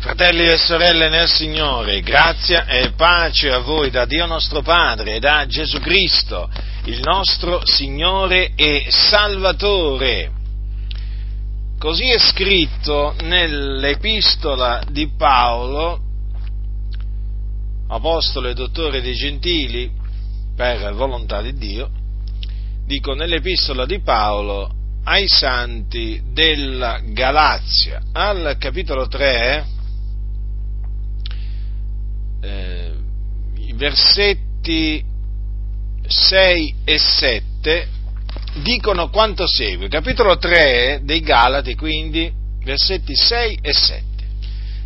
Fratelli e sorelle nel Signore, grazia e pace a voi da Dio nostro Padre e da Gesù Cristo, il nostro Signore e Salvatore. Così è scritto nell'epistola di Paolo, apostolo e dottore dei gentili, per volontà di Dio, dico nell'epistola di Paolo ai santi della Galazia, al capitolo 3, eh, i versetti 6 e 7 dicono quanto segue. Capitolo 3 dei Galati, quindi, versetti 6 e 7.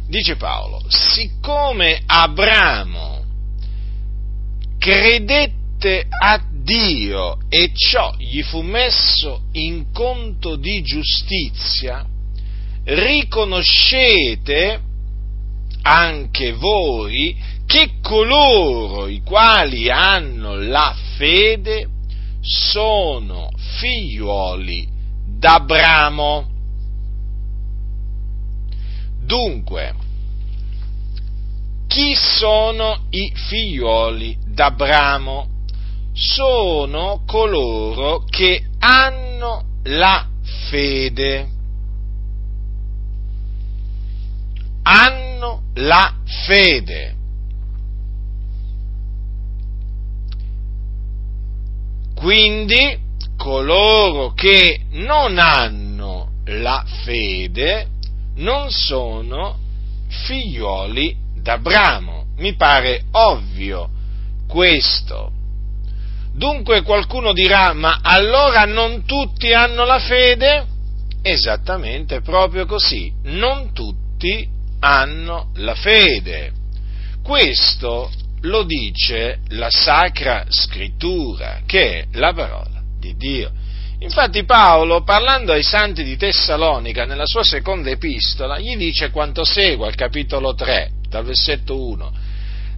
Dice Paolo, siccome Abramo credette a Dio e ciò gli fu messo in conto di giustizia, riconoscete anche voi che coloro i quali hanno la fede sono figliuoli d'Abramo. Dunque, chi sono i figliuoli d'Abramo? Sono coloro che hanno la fede. Hanno la fede. Quindi coloro che non hanno la fede non sono figlioli d'Abramo. Mi pare ovvio questo. Dunque qualcuno dirà, ma allora non tutti hanno la fede? Esattamente, proprio così. Non tutti hanno la fede. Questo lo dice la Sacra Scrittura, che è la parola di Dio. Infatti Paolo, parlando ai santi di Tessalonica, nella sua seconda epistola, gli dice quanto segue al capitolo 3, dal versetto 1.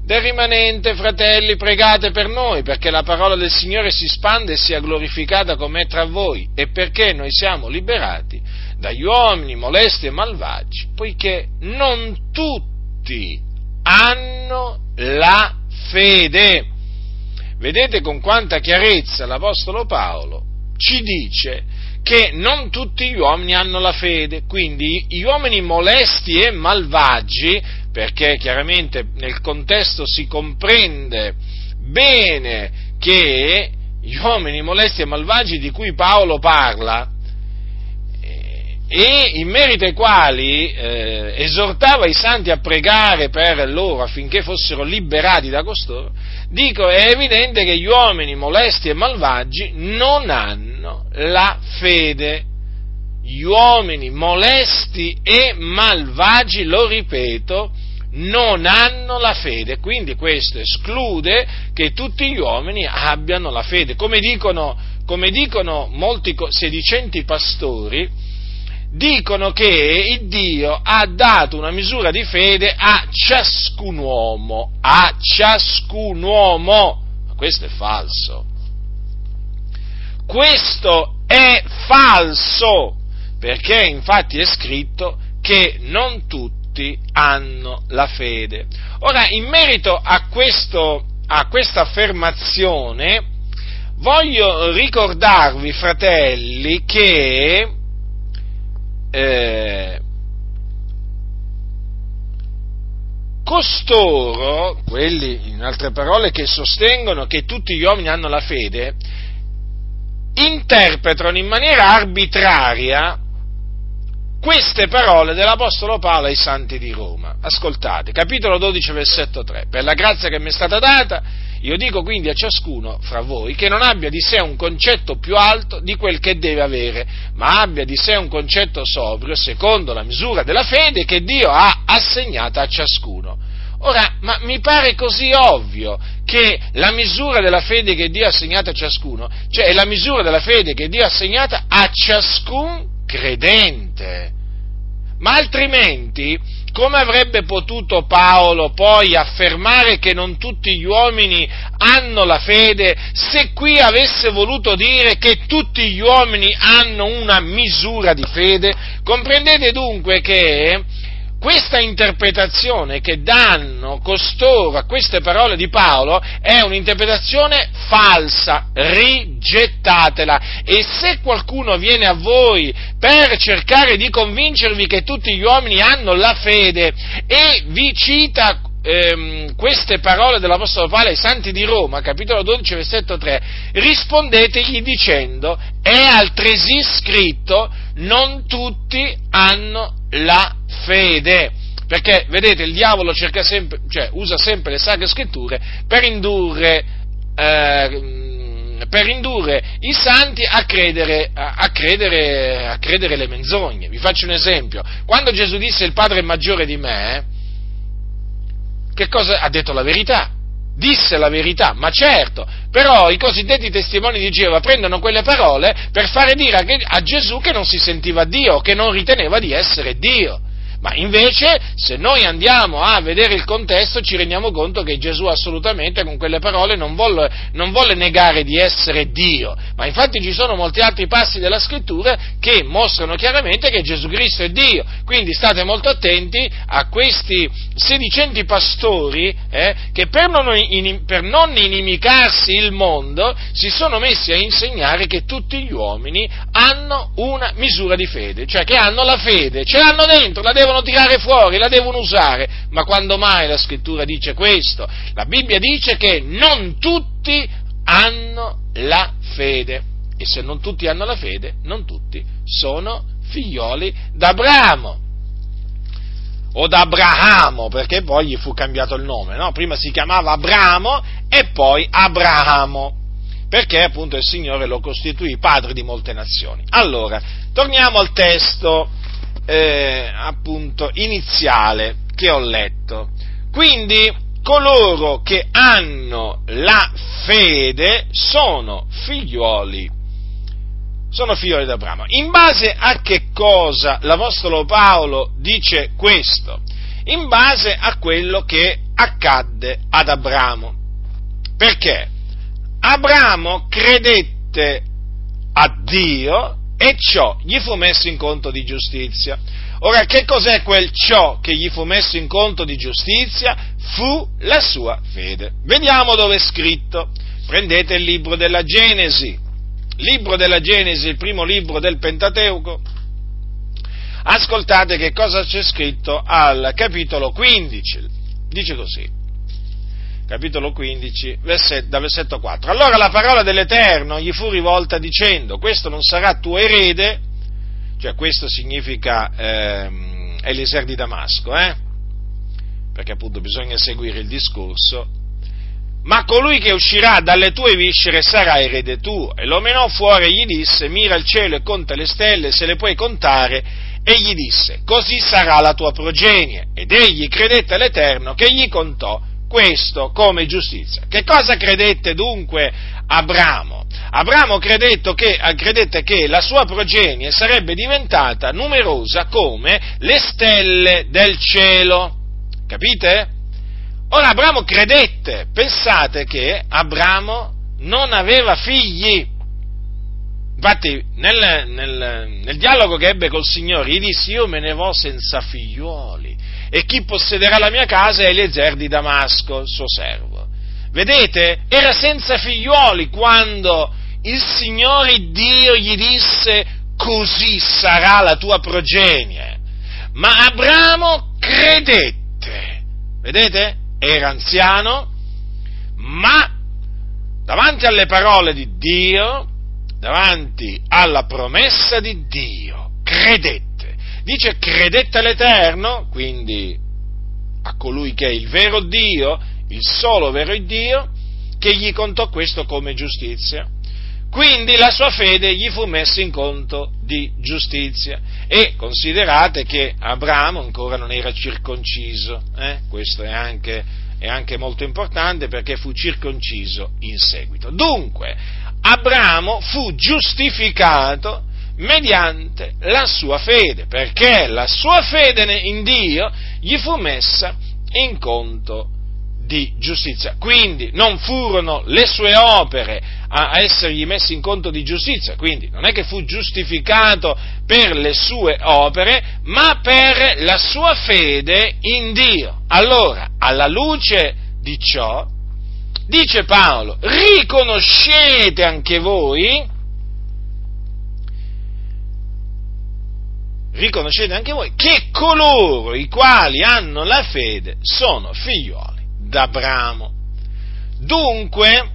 Del rimanente, fratelli, pregate per noi, perché la parola del Signore si spande e sia glorificata come tra voi, e perché noi siamo liberati dagli uomini molesti e malvagi, poiché non tutti hanno la fede. Vedete con quanta chiarezza l'Apostolo Paolo ci dice che non tutti gli uomini hanno la fede, quindi gli uomini molesti e malvagi, perché chiaramente nel contesto si comprende bene che gli uomini molesti e malvagi di cui Paolo parla e in merito ai quali eh, esortava i santi a pregare per loro affinché fossero liberati da costoro, dico è evidente che gli uomini molesti e malvagi non hanno la fede. Gli uomini molesti e malvagi, lo ripeto, non hanno la fede, quindi questo esclude che tutti gli uomini abbiano la fede. Come dicono, come dicono molti sedicenti pastori, dicono che Dio ha dato una misura di fede a ciascun uomo, a ciascun uomo. Ma questo è falso. Questo è falso, perché infatti è scritto che non tutti hanno la fede. Ora, in merito a, questo, a questa affermazione, voglio ricordarvi, fratelli, che eh, costoro, quelli in altre parole che sostengono che tutti gli uomini hanno la fede, interpretano in maniera arbitraria queste parole dell'Apostolo Paolo ai santi di Roma. Ascoltate, capitolo 12, versetto 3. Per la grazia che mi è stata data, io dico quindi a ciascuno fra voi che non abbia di sé un concetto più alto di quel che deve avere, ma abbia di sé un concetto sobrio secondo la misura della fede che Dio ha assegnata a ciascuno. Ora, ma mi pare così ovvio che la misura della fede che Dio ha assegnato a ciascuno, cioè è la misura della fede che Dio ha assegnata a ciascun credente. Ma altrimenti come avrebbe potuto Paolo poi affermare che non tutti gli uomini hanno la fede se qui avesse voluto dire che tutti gli uomini hanno una misura di fede? Comprendete dunque che questa interpretazione che danno costoro a queste parole di Paolo è un'interpretazione falsa, rigettatela. E se qualcuno viene a voi per cercare di convincervi che tutti gli uomini hanno la fede e vi cita ehm, queste parole dell'Apostolo Paolo ai Santi di Roma, capitolo 12, versetto 3, rispondetegli dicendo, è altresì scritto, non tutti hanno la fede. Perché, vedete, il diavolo sempre, cioè, usa sempre le sacre scritture per indurre, eh, per indurre i santi a credere, a, credere, a credere le menzogne. Vi faccio un esempio. Quando Gesù disse il Padre è maggiore di me, che cosa ha detto la verità? Disse la verità, ma certo, però i cosiddetti testimoni di Geova prendono quelle parole per fare dire a Gesù che non si sentiva Dio, che non riteneva di essere Dio. Ma invece, se noi andiamo a vedere il contesto, ci rendiamo conto che Gesù assolutamente con quelle parole non volle, non volle, negare di essere Dio, ma infatti ci sono molti altri passi della scrittura che mostrano chiaramente che Gesù Cristo è Dio. Quindi state molto attenti a questi sedicenti pastori eh, che per non, in, per non inimicarsi il mondo si sono messi a insegnare che tutti gli uomini hanno una misura di fede, cioè che hanno la fede, ce l'hanno dentro, la devono devono tirare fuori, la devono usare. Ma quando mai la scrittura dice questo? La Bibbia dice che non tutti hanno la fede. E se non tutti hanno la fede, non tutti sono figlioli d'Abramo. O d'Abrahamo, perché poi gli fu cambiato il nome, no? Prima si chiamava Abramo e poi Abrahamo perché appunto il Signore lo costituì padre di molte nazioni. Allora, torniamo al testo eh, appunto iniziale che ho letto. Quindi coloro che hanno la fede sono figliuoli, sono figlioli di Abramo. In base a che cosa l'Apostolo Paolo dice questo? In base a quello che accadde ad Abramo. Perché? Abramo credette a Dio e ciò gli fu messo in conto di giustizia. Ora, che cos'è quel ciò che gli fu messo in conto di giustizia? Fu la sua fede. Vediamo dove è scritto. Prendete il libro della Genesi, libro della Genesi, il primo libro del Pentateuco. Ascoltate che cosa c'è scritto al capitolo 15. Dice così capitolo 15, verset, da versetto 4. Allora la parola dell'Eterno gli fu rivolta dicendo, questo non sarà tuo erede, cioè questo significa ehm, Eliser di Damasco, eh? perché appunto bisogna seguire il discorso, ma colui che uscirà dalle tue viscere sarà erede tuo. E lo menò fuori e gli disse, mira il cielo e conta le stelle, se le puoi contare, e gli disse, così sarà la tua progenie. Ed egli credette all'Eterno che gli contò questo come giustizia. Che cosa credette dunque Abramo? Abramo che, credette che la sua progenie sarebbe diventata numerosa come le stelle del cielo. Capite? Ora Abramo credette, pensate che Abramo non aveva figli. Infatti nel, nel, nel dialogo che ebbe col Signore gli disse io me ne vo senza figliuoli e chi possederà la mia casa è Eliezer di Damasco, suo servo. Vedete? Era senza figliuoli quando il Signore Dio gli disse così sarà la tua progenie. Ma Abramo credette. Vedete? Era anziano, ma davanti alle parole di Dio, davanti alla promessa di Dio, credette dice credette all'Eterno, quindi a colui che è il vero Dio, il solo vero Dio, che gli contò questo come giustizia. Quindi la sua fede gli fu messa in conto di giustizia. E considerate che Abramo ancora non era circonciso, eh? questo è anche, è anche molto importante perché fu circonciso in seguito. Dunque, Abramo fu giustificato mediante la sua fede, perché la sua fede in Dio gli fu messa in conto di giustizia. Quindi non furono le sue opere a essergli messi in conto di giustizia, quindi non è che fu giustificato per le sue opere, ma per la sua fede in Dio. Allora, alla luce di ciò, dice Paolo, riconoscete anche voi, riconoscete anche voi che coloro i quali hanno la fede sono figlioli d'Abramo. Dunque,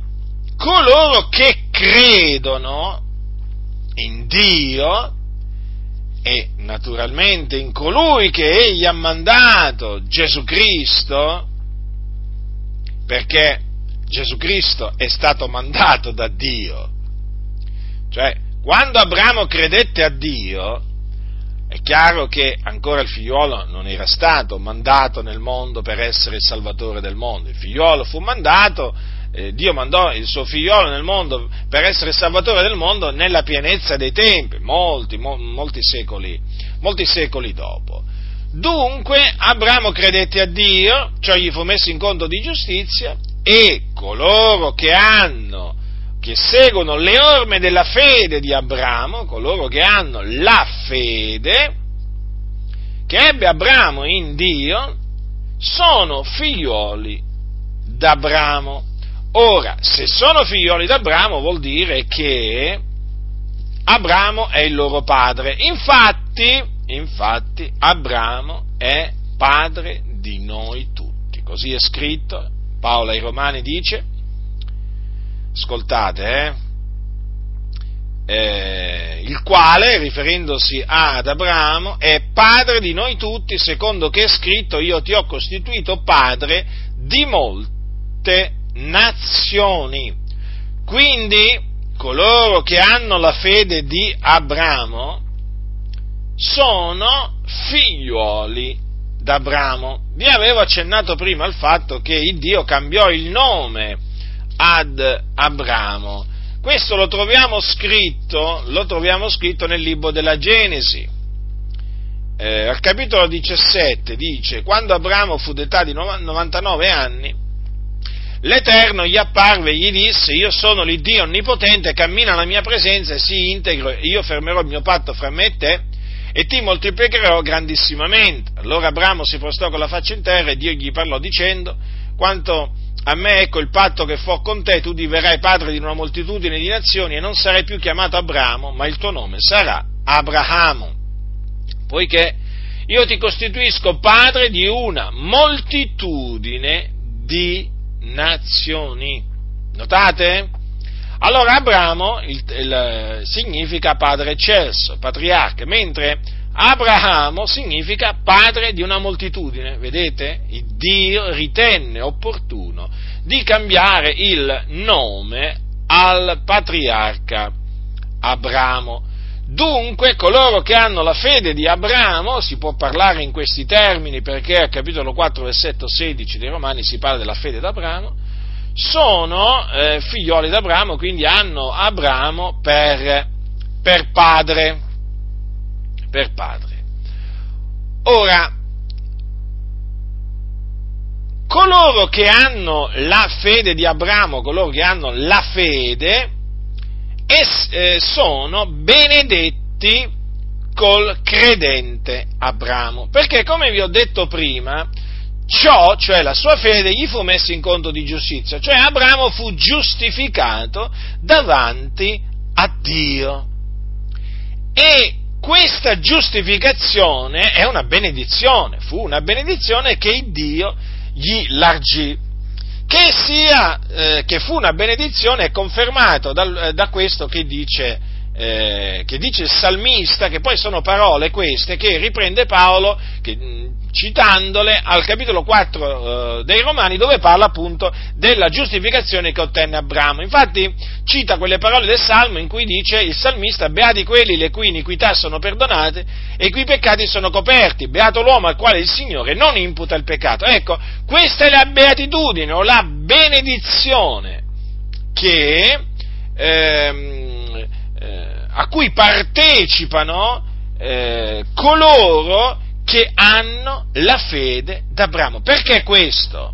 coloro che credono in Dio e naturalmente in colui che egli ha mandato, Gesù Cristo, perché Gesù Cristo è stato mandato da Dio. Cioè, quando Abramo credette a Dio, è chiaro che ancora il figliuolo non era stato mandato nel mondo per essere il salvatore del mondo, il figliuolo fu mandato, eh, Dio mandò il suo figliolo nel mondo per essere il salvatore del mondo nella pienezza dei tempi, molti, mo, molti, secoli, molti secoli dopo. Dunque Abramo credette a Dio, cioè gli fu messo in conto di giustizia e coloro che hanno che seguono le orme della fede di Abramo, coloro che hanno la fede che ebbe Abramo in Dio, sono figlioli d'Abramo. Ora, se sono figlioli d'Abramo vuol dire che Abramo è il loro padre. Infatti, infatti, Abramo è padre di noi tutti. Così è scritto. Paolo ai Romani dice, ascoltate, eh? Eh, il quale, riferendosi ad Abramo, è padre di noi tutti, secondo che è scritto, io ti ho costituito padre di molte nazioni. Quindi, coloro che hanno la fede di Abramo sono figliuoli d'Abramo. Vi avevo accennato prima al fatto che Dio cambiò il nome ad Abramo. Questo lo troviamo scritto, lo troviamo scritto nel libro della Genesi. Eh, al capitolo 17 dice, quando Abramo fu d'età di 99 anni, l'Eterno gli apparve e gli disse, io sono l'Iddio onnipotente, cammina alla mia presenza e sii integro, io fermerò il mio patto fra me e te, e ti moltiplicherò grandissimamente. Allora Abramo si prostò con la faccia in terra e Dio gli parlò dicendo, quanto a me ecco il patto che fo con te, tu diverrai padre di una moltitudine di nazioni e non sarai più chiamato Abramo, ma il tuo nome sarà Abramo, poiché io ti costituisco padre di una moltitudine di nazioni. Notate? Allora Abramo il, il, significa padre eccelso, patriarca, mentre Abramo significa padre di una moltitudine, vedete? Dio ritenne opportuno di cambiare il nome al patriarca Abramo. Dunque, coloro che hanno la fede di Abramo, si può parlare in questi termini perché al capitolo 4, versetto 16 dei Romani si parla della fede d'Abramo, sono eh, figlioli d'Abramo, quindi hanno Abramo per, per padre per padre. Ora, coloro che hanno la fede di Abramo, coloro che hanno la fede, es, eh, sono benedetti col credente Abramo. Perché, come vi ho detto prima, ciò, cioè la sua fede, gli fu messo in conto di giustizia, cioè Abramo fu giustificato davanti a Dio. E questa giustificazione è una benedizione, fu una benedizione che Dio gli largì. Che, sia, eh, che fu una benedizione è confermato da, da questo che dice, eh, che dice il salmista, che poi sono parole queste che riprende Paolo, che, citandole al capitolo 4 eh, dei Romani dove parla appunto della giustificazione che ottenne Abramo. Infatti cita quelle parole del Salmo in cui dice il salmista beati quelli le cui iniquità sono perdonate e i cui peccati sono coperti, beato l'uomo al quale il Signore non imputa il peccato. Ecco, questa è la beatitudine o la benedizione che, ehm, eh, a cui partecipano eh, coloro che hanno la fede d'Abramo. Perché questo?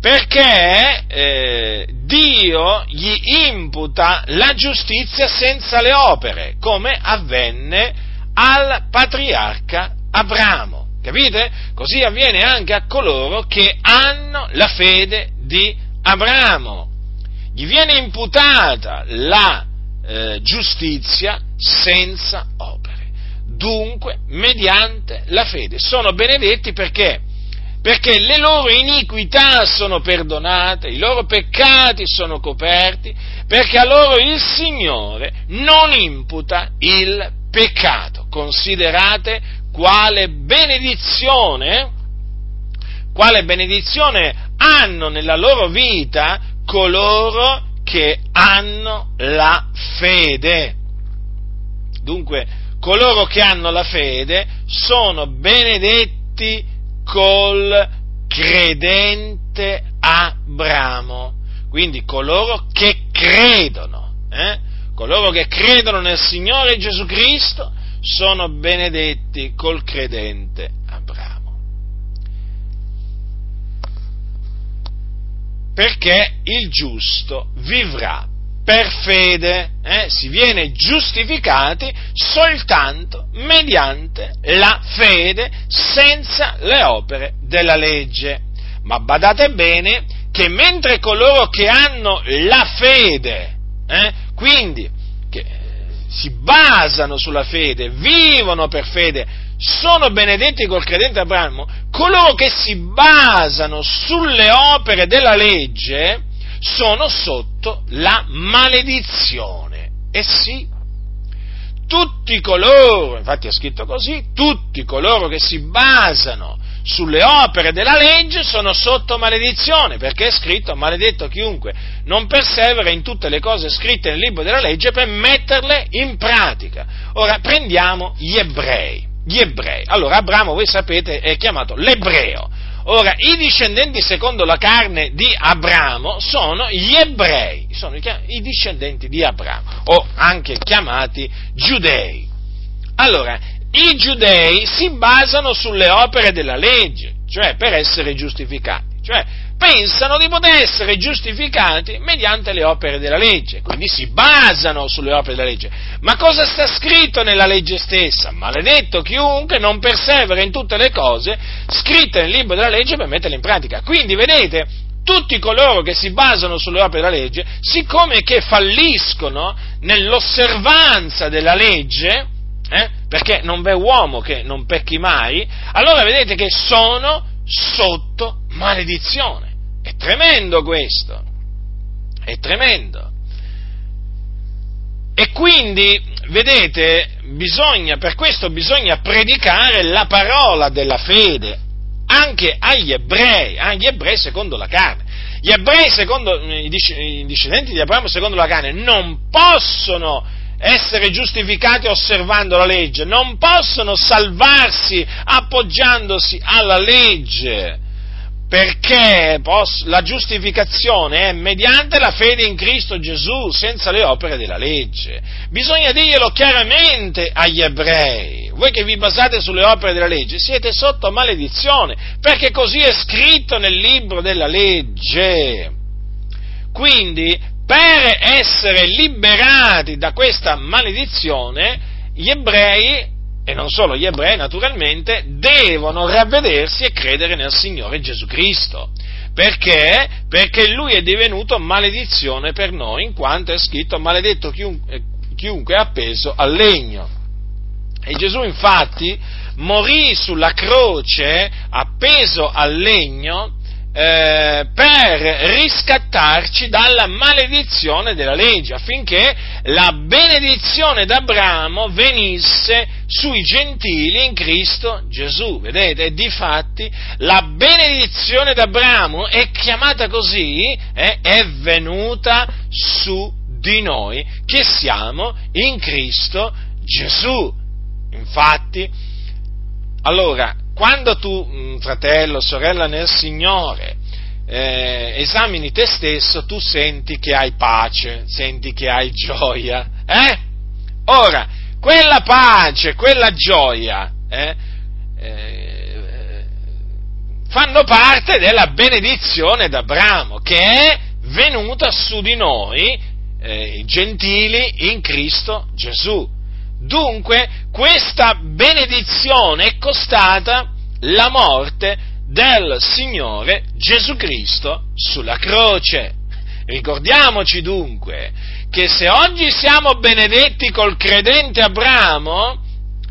Perché eh, Dio gli imputa la giustizia senza le opere, come avvenne al patriarca Abramo. Capite? Così avviene anche a coloro che hanno la fede di Abramo. Gli viene imputata la eh, giustizia senza opere, dunque mediante la fede. Sono benedetti perché perché le loro iniquità sono perdonate, i loro peccati sono coperti, perché a loro il Signore non imputa il peccato. Considerate quale benedizione, quale benedizione hanno nella loro vita coloro che hanno la fede. Dunque, coloro che hanno la fede sono benedetti col credente Abramo. Quindi coloro che credono, eh? coloro che credono nel Signore Gesù Cristo sono benedetti col credente Abramo. Perché il giusto vivrà per fede, eh, si viene giustificati soltanto mediante la fede, senza le opere della legge. Ma badate bene che mentre coloro che hanno la fede, eh, quindi che eh, si basano sulla fede, vivono per fede, sono benedetti col credente Abramo, coloro che si basano sulle opere della legge, sono sotto la maledizione. E sì, tutti coloro, infatti è scritto così, tutti coloro che si basano sulle opere della legge sono sotto maledizione, perché è scritto maledetto chiunque non persevera in tutte le cose scritte nel libro della legge per metterle in pratica. Ora prendiamo gli ebrei. Gli ebrei. Allora Abramo, voi sapete, è chiamato l'ebreo. Ora, i discendenti secondo la carne di Abramo sono gli ebrei, sono i discendenti di Abramo, o anche chiamati giudei. Allora, i giudei si basano sulle opere della legge, cioè per essere giustificati, cioè pensano di poter essere giustificati mediante le opere della legge, quindi si basano sulle opere della legge. Ma cosa sta scritto nella legge stessa? Maledetto chiunque non persevera in tutte le cose scritte nel libro della legge per metterle in pratica. Quindi vedete, tutti coloro che si basano sulle opere della legge, siccome che falliscono nell'osservanza della legge, eh, perché non v'è uomo che non pecchi mai, allora vedete che sono sotto maledizione. Tremendo questo, è tremendo. E quindi, vedete, bisogna, per questo bisogna predicare la parola della fede anche agli ebrei, agli ebrei secondo la carne. Gli ebrei, secondo i discendenti di Abramo secondo la carne, non possono essere giustificati osservando la legge, non possono salvarsi appoggiandosi alla legge, perché la giustificazione è mediante la fede in Cristo Gesù, senza le opere della legge. Bisogna dirglielo chiaramente agli ebrei. Voi che vi basate sulle opere della legge siete sotto maledizione, perché così è scritto nel libro della legge. Quindi per essere liberati da questa maledizione, gli ebrei, e non solo gli ebrei naturalmente, devono ravvedersi e credere nel Signore Gesù Cristo. Perché? Perché Lui è divenuto maledizione per noi, in quanto è scritto maledetto chiunque, chiunque è appeso al legno. E Gesù infatti morì sulla croce appeso al legno eh, per riscattarci dalla maledizione della legge, affinché la benedizione d'Abramo venisse sui gentili in Cristo Gesù. Vedete? E difatti la benedizione d'Abramo è chiamata così, eh, è venuta su di noi che siamo in Cristo Gesù. Infatti, allora, quando tu, mm, fratello, sorella nel Signore, eh, esamini te stesso, tu senti che hai pace, senti che hai gioia. Eh? Ora, quella pace, quella gioia, eh, eh, fanno parte della benedizione d'Abramo che è venuta su di noi, eh, gentili, in Cristo Gesù. Dunque, questa benedizione è costata la morte del Signore Gesù Cristo sulla croce. Ricordiamoci dunque che se oggi siamo benedetti col credente Abramo,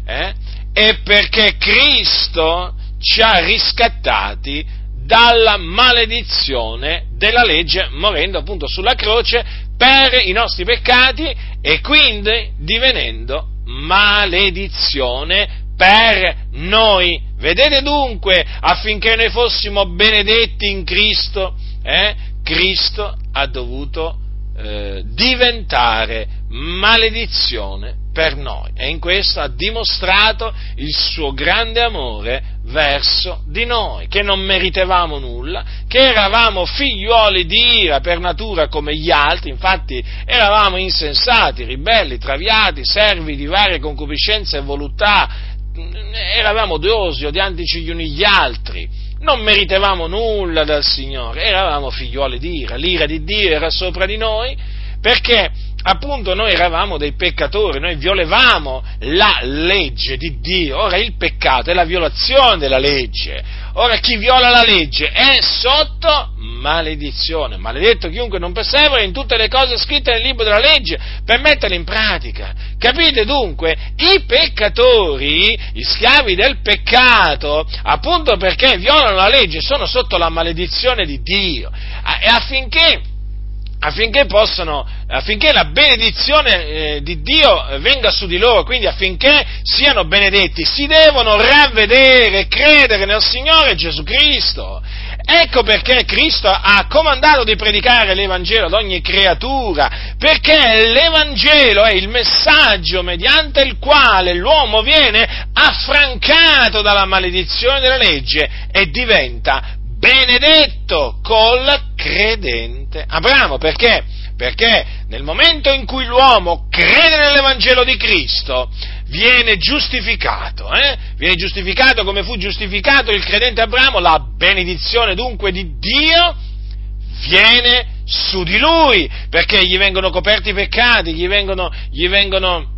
eh, è perché Cristo ci ha riscattati dalla maledizione della legge, morendo appunto sulla croce per i nostri peccati e quindi divenendo maledizione per noi. Vedete dunque, affinché noi fossimo benedetti in Cristo, eh, Cristo ha dovuto eh, diventare maledizione per noi. E in questo ha dimostrato il suo grande amore verso di noi, che non meritevamo nulla, che eravamo figliuoli di ira per natura come gli altri, infatti eravamo insensati, ribelli, traviati, servi di varie concupiscenze e voluttà, eravamo odiosi, odiantici gli uni gli altri, non meritevamo nulla dal Signore, eravamo figliuoli di ira, l'ira di Dio era sopra di noi, perché appunto noi eravamo dei peccatori, noi violevamo la legge di Dio, ora il peccato è la violazione della legge, ora chi viola la legge è sotto maledizione, maledetto chiunque non persevera in tutte le cose scritte nel libro della legge per metterle in pratica. Capite dunque? I peccatori, gli schiavi del peccato, appunto perché violano la legge, sono sotto la maledizione di Dio e affinché affinché possano, affinché la benedizione eh, di Dio venga su di loro, quindi affinché siano benedetti, si devono ravvedere credere nel Signore Gesù Cristo. Ecco perché Cristo ha comandato di predicare l'Evangelo ad ogni creatura, perché l'Evangelo è il messaggio mediante il quale l'uomo viene affrancato dalla maledizione della legge e diventa benedetto col credente Abramo. Perché? Perché nel momento in cui l'uomo crede nell'Evangelo di Cristo, viene giustificato, eh? viene giustificato come fu giustificato il credente Abramo, la benedizione dunque di Dio viene su di lui, perché gli vengono coperti i peccati, gli vengono, gli vengono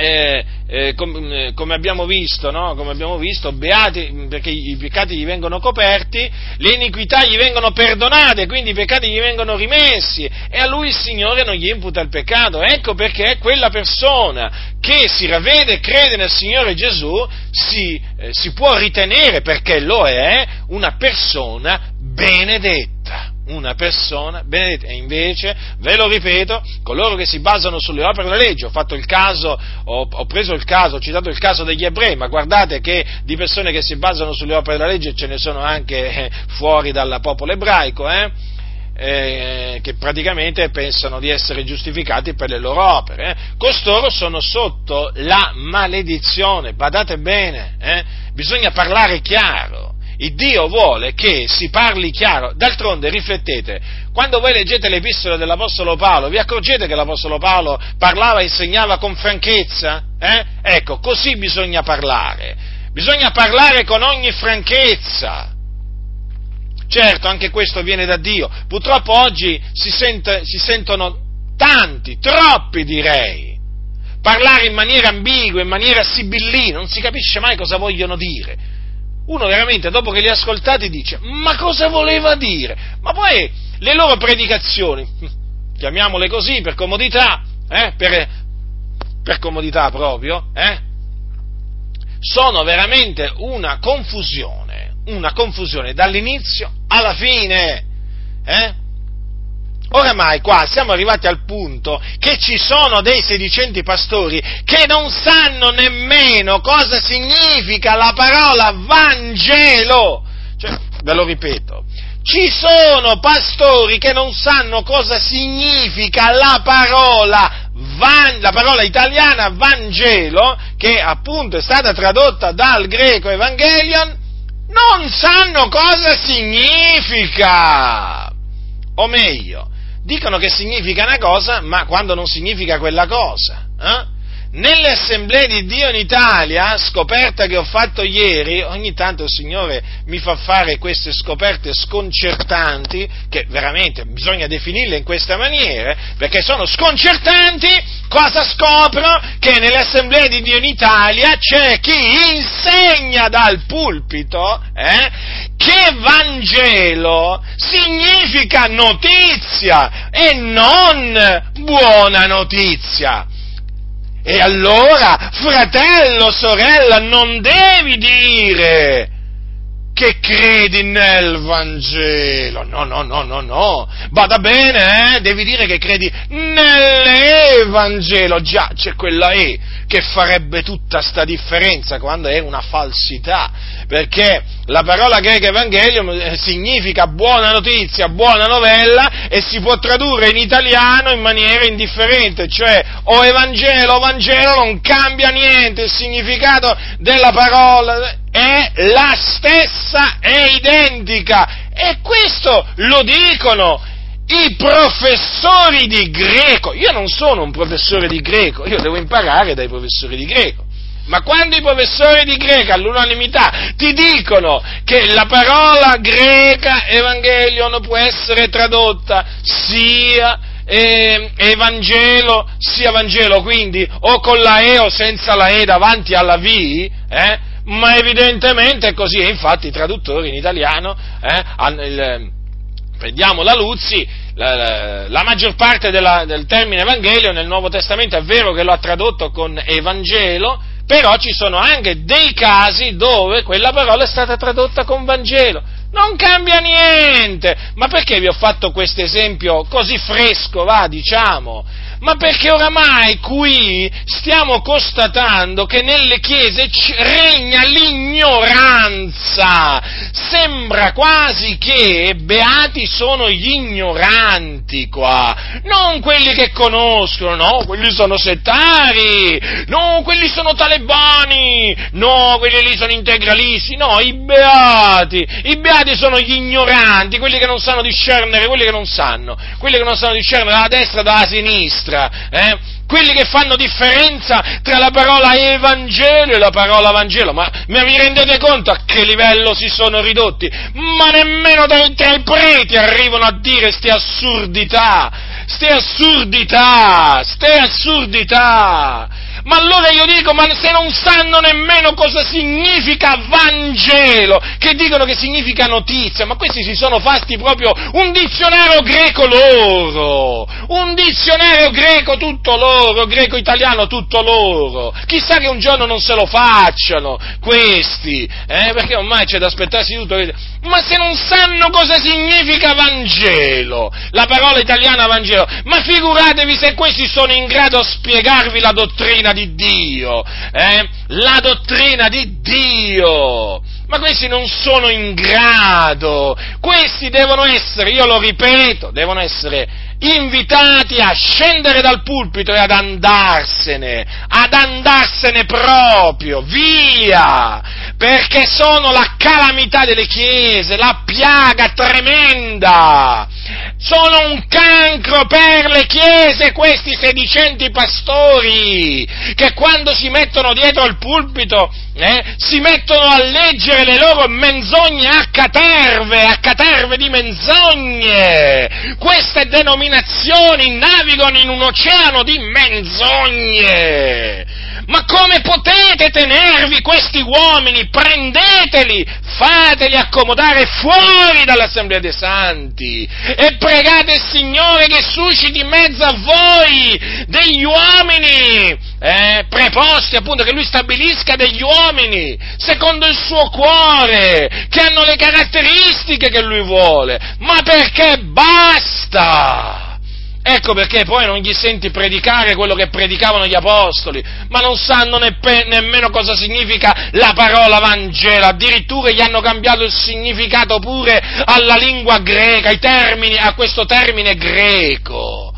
eh, eh, com, come abbiamo visto, no? come abbiamo visto, beati perché i peccati gli vengono coperti, le iniquità gli vengono perdonate, quindi i peccati gli vengono rimessi e a lui il Signore non gli imputa il peccato. Ecco perché quella persona che si ravvede e crede nel Signore Gesù si, eh, si può ritenere, perché lo è, una persona benedetta una persona benedetta. E invece, ve lo ripeto, coloro che si basano sulle opere della legge, ho fatto il caso, ho, ho, preso il caso, ho citato il caso degli ebrei, ma guardate che di persone che si basano sulle opere della legge ce ne sono anche eh, fuori dal popolo ebraico, eh? Eh, che praticamente pensano di essere giustificati per le loro opere. Eh. Costoro sono sotto la maledizione, badate bene, eh. bisogna parlare chiaro. Il Dio vuole che si parli chiaro. D'altronde, riflettete, quando voi leggete l'epistola dell'Apostolo Paolo, vi accorgete che l'Apostolo Paolo parlava e insegnava con franchezza? Eh? Ecco, così bisogna parlare. Bisogna parlare con ogni franchezza. Certo, anche questo viene da Dio. Purtroppo oggi si, sente, si sentono tanti, troppi direi, parlare in maniera ambigua, in maniera sibillina, non si capisce mai cosa vogliono dire uno veramente dopo che li ha ascoltati dice, ma cosa voleva dire? Ma poi le loro predicazioni, chiamiamole così per comodità, eh, per, per, comodità proprio, eh, sono veramente una confusione, una confusione dall'inizio alla fine. Eh? Oramai qua siamo arrivati al punto che ci sono dei sedicenti pastori che non sanno nemmeno cosa significa la parola Vangelo. Cioè, ve lo ripeto, ci sono pastori che non sanno cosa significa la parola Van, la parola italiana Vangelo, che appunto è stata tradotta dal greco Evangelion, non sanno cosa significa. O meglio, dicono che significa una cosa, ma quando non significa quella cosa. Eh? Nelle assemblee di Dio in Italia, scoperta che ho fatto ieri, ogni tanto il Signore mi fa fare queste scoperte sconcertanti, che veramente bisogna definirle in questa maniera, perché sono sconcertanti, cosa scopro? Che nelle assemblee di Dio in Italia c'è chi insegna dal pulpito eh, che Vangelo significa notizia e non buona notizia. E allora, fratello, sorella, non devi dire che credi nel Vangelo. No, no, no, no, no. Vada bene, eh? Devi dire che credi nell'Evangelo. Già, c'è quella E che farebbe tutta sta differenza quando è una falsità. Perché la parola greca Evangelium eh, significa buona notizia, buona novella e si può tradurre in italiano in maniera indifferente, cioè o Evangelo o Vangelo non cambia niente, il significato della parola è la stessa, è identica. E questo lo dicono i professori di greco. Io non sono un professore di greco, io devo imparare dai professori di greco. Ma quando i professori di greco all'unanimità ti dicono che la parola greca evangelion può essere tradotta sia eh, Evangelo sia Vangelo, quindi o con la E o senza la E davanti alla V, eh, ma evidentemente è così, e infatti i traduttori in italiano eh, hanno il, prendiamo la Luzzi, la, la, maggior parte della, del termine Evangelio nel Nuovo Testamento è vero che lo ha tradotto con Evangelo, però ci sono anche dei casi dove quella parola è stata tradotta con Vangelo. Non cambia niente! Ma perché vi ho fatto questo esempio così fresco, va, diciamo? Ma perché oramai qui stiamo constatando che nelle chiese regna l'ignoranza. Sembra quasi che beati sono gli ignoranti qua, non quelli che conoscono, no, quelli sono settari, no, quelli sono talebani, no, quelli lì sono integralisti, no, i beati, i beati sono gli ignoranti, quelli che non sanno discernere, quelli che non sanno, quelli che non sanno discernere dalla destra e dalla sinistra sinistra, eh? quelli che fanno differenza tra la parola Evangelo e la parola Vangelo, ma, ma vi rendete conto a che livello si sono ridotti? Ma nemmeno tra, tra i preti arrivano a dire ste assurdità, ste assurdità, ste assurdità. Ma allora io dico, ma se non sanno nemmeno cosa significa Vangelo, che dicono che significa notizia, ma questi si sono fatti proprio un dizionario greco loro, un dizionario greco tutto loro, greco-italiano tutto loro. Chissà che un giorno non se lo facciano questi, eh? perché ormai c'è da aspettarsi tutto. Ma se non sanno cosa significa Vangelo, la parola italiana Vangelo, ma figuratevi se questi sono in grado a spiegarvi la dottrina di Dio, eh? la dottrina di Dio. Ma questi non sono in grado, questi devono essere, io lo ripeto, devono essere invitati a scendere dal pulpito e ad andarsene, ad andarsene proprio, via, perché sono la calamità delle chiese, la piaga tremenda, sono un cancro per le chiese questi sedicenti pastori, che quando si mettono dietro il pulpito eh, si mettono a leggere le loro menzogne a caterve, a caterve di menzogne. Queste denominazioni navigano in un oceano di menzogne. Ma come potete tenervi questi uomini? Prendeteli, fateli accomodare fuori dall'Assemblea dei Santi e pregate il Signore che susciti in mezzo a voi degli uomini eh, preposti, appunto, che Lui stabilisca degli uomini secondo il suo cuore, che hanno le caratteristiche che Lui vuole, ma perché basta! Ecco perché poi non gli senti predicare quello che predicavano gli apostoli, ma non sanno neppe, nemmeno cosa significa la parola Vangelo, addirittura gli hanno cambiato il significato pure alla lingua greca, termini, a questo termine greco,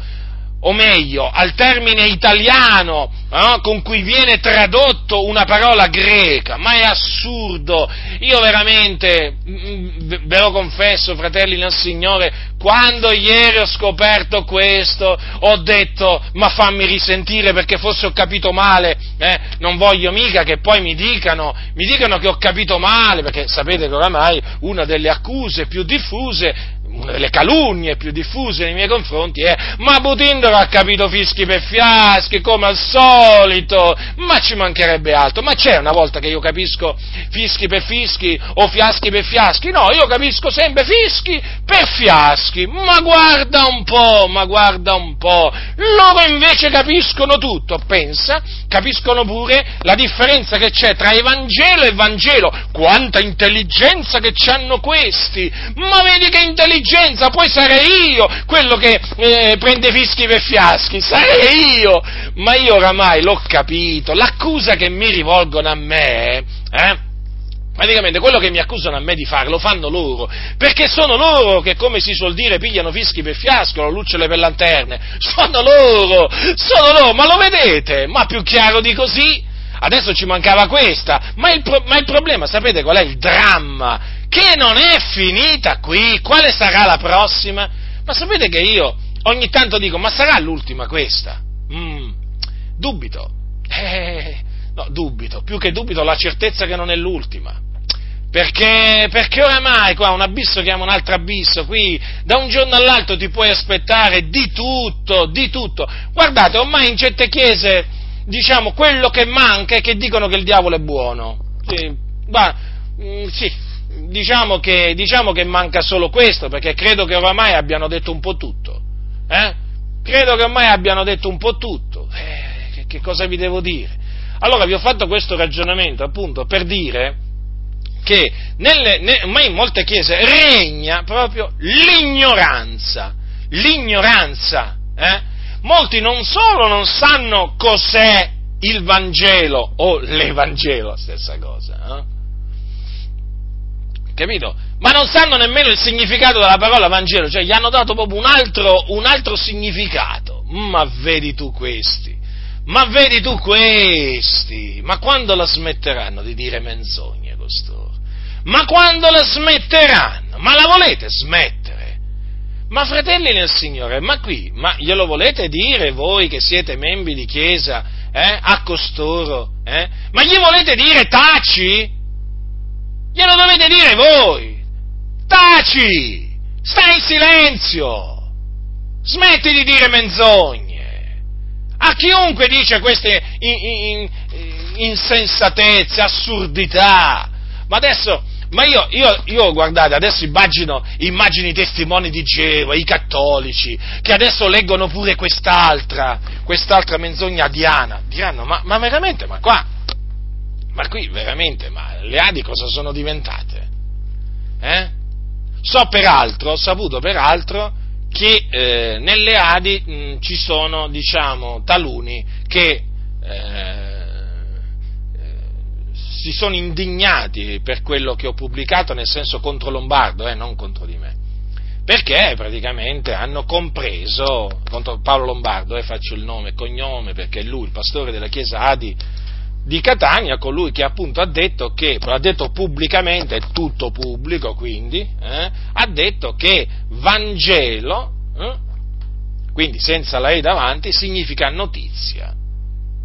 o meglio, al termine italiano eh, con cui viene tradotto una parola greca, ma è assurdo. Io veramente, mm, mm, ve lo confesso, fratelli nel Signore, quando ieri ho scoperto questo, ho detto, ma fammi risentire perché forse ho capito male, eh? non voglio mica che poi mi dicano, mi dicano che ho capito male, perché sapete che oramai una delle accuse più diffuse delle calunnie più diffuse nei miei confronti è ma Butindaro ha capito fischi per fiaschi come al solito, ma ci mancherebbe altro, ma c'è una volta che io capisco fischi per fischi o fiaschi per fiaschi, no, io capisco sempre fischi per fiaschi, ma guarda un po', ma guarda un po', loro invece capiscono tutto, pensa, capiscono pure la differenza che c'è tra Evangelo e Vangelo, quanta intelligenza che hanno questi, ma vedi che intelligenza intelligenza, poi sarei io quello che eh, prende fischi per fiaschi, sarei io, ma io oramai l'ho capito, l'accusa che mi rivolgono a me, eh, Praticamente quello che mi accusano a me di fare lo fanno loro, perché sono loro che, come si suol dire, pigliano fischi per fiasco, lucciole per lanterne. Sono loro, sono loro, ma lo vedete? Ma più chiaro di così? Adesso ci mancava questa, ma il, pro- ma il problema, sapete qual è il dramma? Che non è finita qui, quale sarà la prossima? Ma sapete che io ogni tanto dico, ma sarà l'ultima questa? Mm, dubito, eh, no, dubito, più che dubito la certezza che non è l'ultima. Perché, perché oramai qua un abisso chiama un altro abisso, qui da un giorno all'altro ti puoi aspettare di tutto, di tutto. Guardate, ormai in certe chiese, diciamo, quello che manca è che dicono che il diavolo è buono. Sì, bah, mm, sì diciamo che, diciamo che, manca solo questo, perché credo che oramai abbiano detto un po' tutto. Eh? Credo che ormai abbiano detto un po' tutto. Eh, che, che, cosa vi devo dire? Allora vi ho fatto questo ragionamento appunto per dire che nelle, ne, ormai in molte chiese regna proprio l'ignoranza. L'ignoranza. Eh? Molti non solo non sanno cos'è il Vangelo o l'Evangelo, stessa cosa, eh? Capito? Ma non sanno nemmeno il significato della parola Vangelo, cioè gli hanno dato proprio un altro, un altro significato. Ma vedi tu questi, ma vedi tu questi, ma quando la smetteranno di dire menzogne costoro? Ma quando la smetteranno? Ma la volete smettere? Ma fratelli nel Signore, ma qui, ma glielo volete dire voi che siete membri di chiesa eh, a costoro? Eh? Ma gli volete dire taci? Glielo dovete dire voi! Taci! Stai in silenzio! Smetti di dire menzogne! A chiunque dice queste insensatezze, assurdità! Ma adesso, ma io, io, io, guardate, adesso immagino, immagino, i testimoni di Geova, i cattolici, che adesso leggono pure quest'altra, quest'altra menzogna diana. Diranno, ma, ma veramente, ma qua, ma qui veramente, ma le Adi cosa sono diventate? Eh? So peraltro, ho saputo peraltro che eh, nelle Adi mh, ci sono, diciamo, taluni che eh, si sono indignati per quello che ho pubblicato, nel senso contro Lombardo, eh, non contro di me. Perché praticamente hanno compreso, contro Paolo Lombardo, eh, faccio il nome e cognome perché lui, il pastore della chiesa Adi di Catania, colui che appunto ha detto che, ha detto pubblicamente, è tutto pubblico quindi, eh, ha detto che Vangelo, eh, quindi senza la E davanti, significa notizia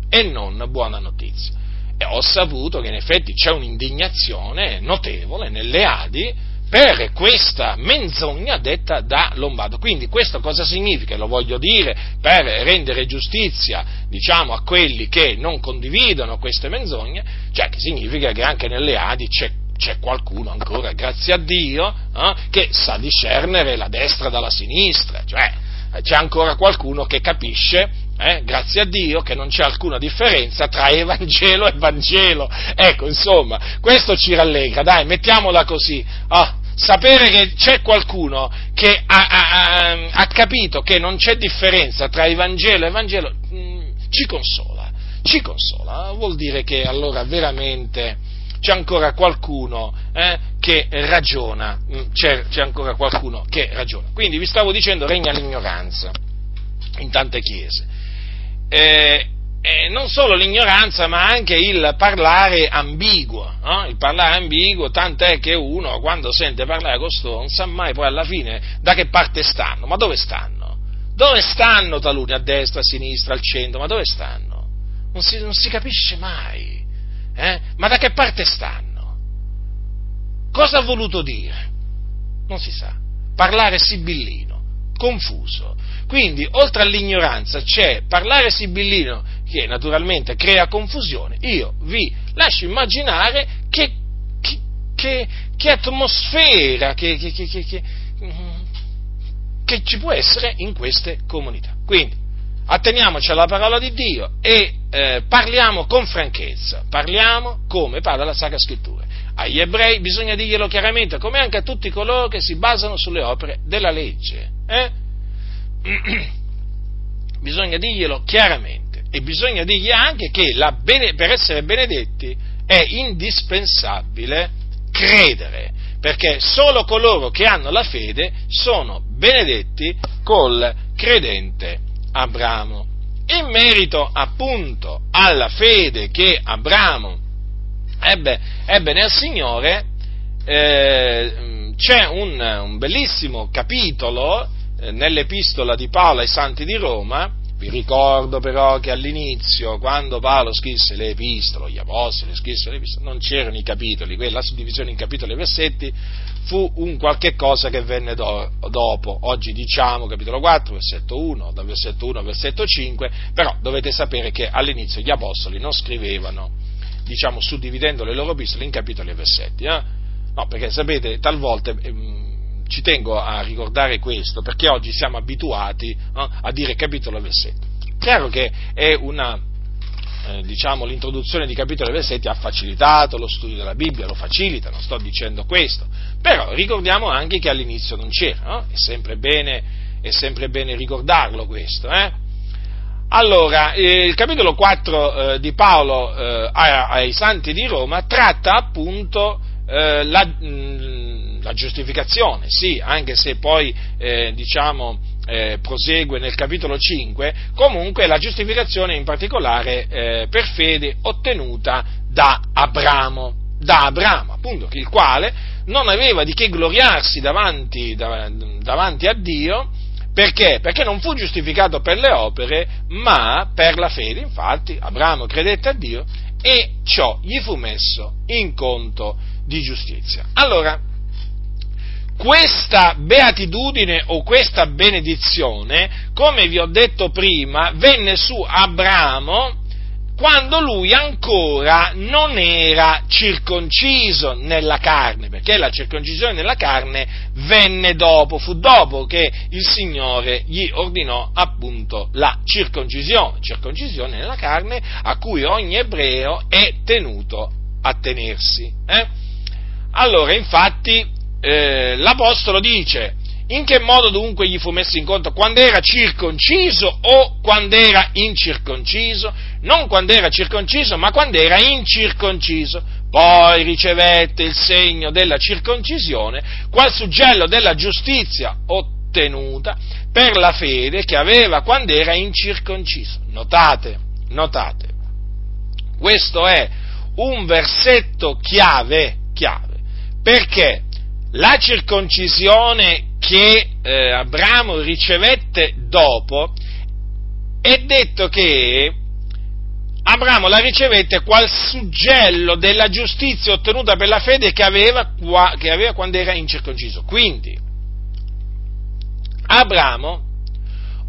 e non buona notizia. E ho saputo che in effetti c'è un'indignazione notevole nelle Adi per questa menzogna detta da Lombardo. Quindi questo cosa significa? Lo voglio dire per rendere giustizia, diciamo, a quelli che non condividono queste menzogne, cioè che significa che anche nelle Adi c'è, c'è qualcuno ancora, grazie a Dio, eh, che sa discernere la destra dalla sinistra, cioè c'è ancora qualcuno che capisce eh, grazie a Dio che non c'è alcuna differenza tra Evangelo e Vangelo. Ecco, insomma, questo ci rallegra, dai, mettiamola così. Oh, sapere che c'è qualcuno che ha, ha, ha, capito che non c'è differenza tra Evangelo e Vangelo, mh, mm, ci consola, ci consola. Vuol dire che allora veramente c'è ancora qualcuno eh, che ragiona, mm, c'è, c'è ancora qualcuno che ragiona. Quindi vi stavo dicendo regna l'ignoranza in tante chiese. Eh, eh, non solo l'ignoranza, ma anche il parlare ambiguo, no? il parlare ambiguo, tant'è che uno quando sente parlare costoro non sa mai poi alla fine da che parte stanno, ma dove stanno? Dove stanno taluni? A destra, a sinistra, al centro, ma dove stanno? Non si, non si capisce mai. Eh? Ma da che parte stanno? Cosa ha voluto dire? Non si sa. Parlare sibillino, confuso. Quindi, oltre all'ignoranza, c'è parlare sibillino che naturalmente crea confusione. Io vi lascio immaginare che, che, che, che atmosfera, che, ci può essere in queste comunità. Quindi, atteniamoci alla parola di Dio e eh, parliamo con franchezza, parliamo come parla la Sacra Scrittura. Agli ebrei bisogna dirglielo chiaramente, come anche a tutti coloro che si basano sulle opere della legge. Eh? bisogna dirglielo chiaramente e bisogna dirgli anche che bene, per essere benedetti è indispensabile credere perché solo coloro che hanno la fede sono benedetti col credente Abramo. In merito appunto alla fede che Abramo ebbe, ebbe nel Signore, eh, c'è un, un, bellissimo capitolo eh, nell'epistola di Paolo ai Santi di Roma, vi ricordo però che all'inizio, quando Paolo scrisse le epistole, gli apostoli scrissero le epistole, non c'erano i capitoli, quella suddivisione in capitoli e versetti fu un qualche cosa che venne do, dopo. Oggi diciamo capitolo 4, versetto 1, dal versetto 1 al versetto 5, però dovete sapere che all'inizio gli apostoli non scrivevano, diciamo, suddividendo le loro epistole in capitoli e versetti. Eh? No, perché sapete, talvolta... Ehm, ci tengo a ricordare questo perché oggi siamo abituati no, a dire capitolo e versetto. Chiaro che è una, eh, diciamo, l'introduzione di capitoli e versetti ha facilitato lo studio della Bibbia, lo facilita, non sto dicendo questo, però ricordiamo anche che all'inizio non c'era, no? è, sempre bene, è, sempre bene, ricordarlo questo. Eh? Allora, eh, il capitolo 4 eh, di Paolo eh, ai Santi di Roma tratta appunto eh, la, mh, la, giustificazione, sì, anche se poi eh, diciamo, eh, prosegue nel capitolo 5, comunque la giustificazione in particolare eh, per fede ottenuta da Abramo, da Abramo, appunto, il quale non aveva di che gloriarsi davanti, davanti a Dio, perché? Perché non fu giustificato per le opere, ma per la fede. Infatti, Abramo credette a Dio e ciò gli fu messo in conto di giustizia. Allora, questa beatitudine o questa benedizione, come vi ho detto prima, venne su Abramo quando lui ancora non era circonciso nella carne, perché la circoncisione nella carne venne dopo, fu dopo che il Signore gli ordinò appunto la circoncisione, circoncisione nella carne a cui ogni ebreo è tenuto a tenersi. Eh? Allora, infatti, eh, l'Apostolo dice, in che modo dunque gli fu messo in conto? Quando era circonciso o quando era incirconciso? Non quando era circonciso, ma quando era incirconciso. Poi ricevette il segno della circoncisione, qual suggello della giustizia ottenuta per la fede che aveva quando era incirconciso. Notate, notate, questo è un versetto chiave, chiave perché la circoncisione che eh, Abramo ricevette dopo è detto che Abramo la ricevette qual suggello della giustizia ottenuta per la fede che aveva, che aveva quando era incirconciso. Quindi, Abramo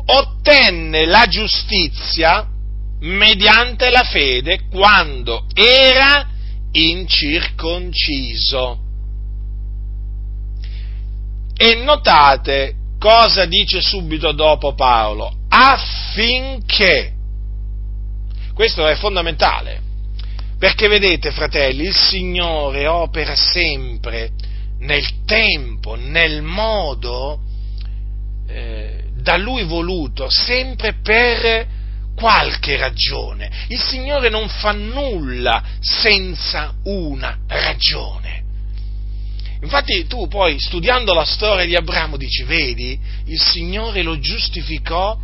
ottenne la giustizia mediante la fede quando era incirconciso. E notate cosa dice subito dopo Paolo, affinché, questo è fondamentale, perché vedete fratelli, il Signore opera sempre nel tempo, nel modo eh, da Lui voluto, sempre per qualche ragione. Il Signore non fa nulla senza una ragione. Infatti tu poi studiando la storia di Abramo dici, vedi, il Signore lo giustificò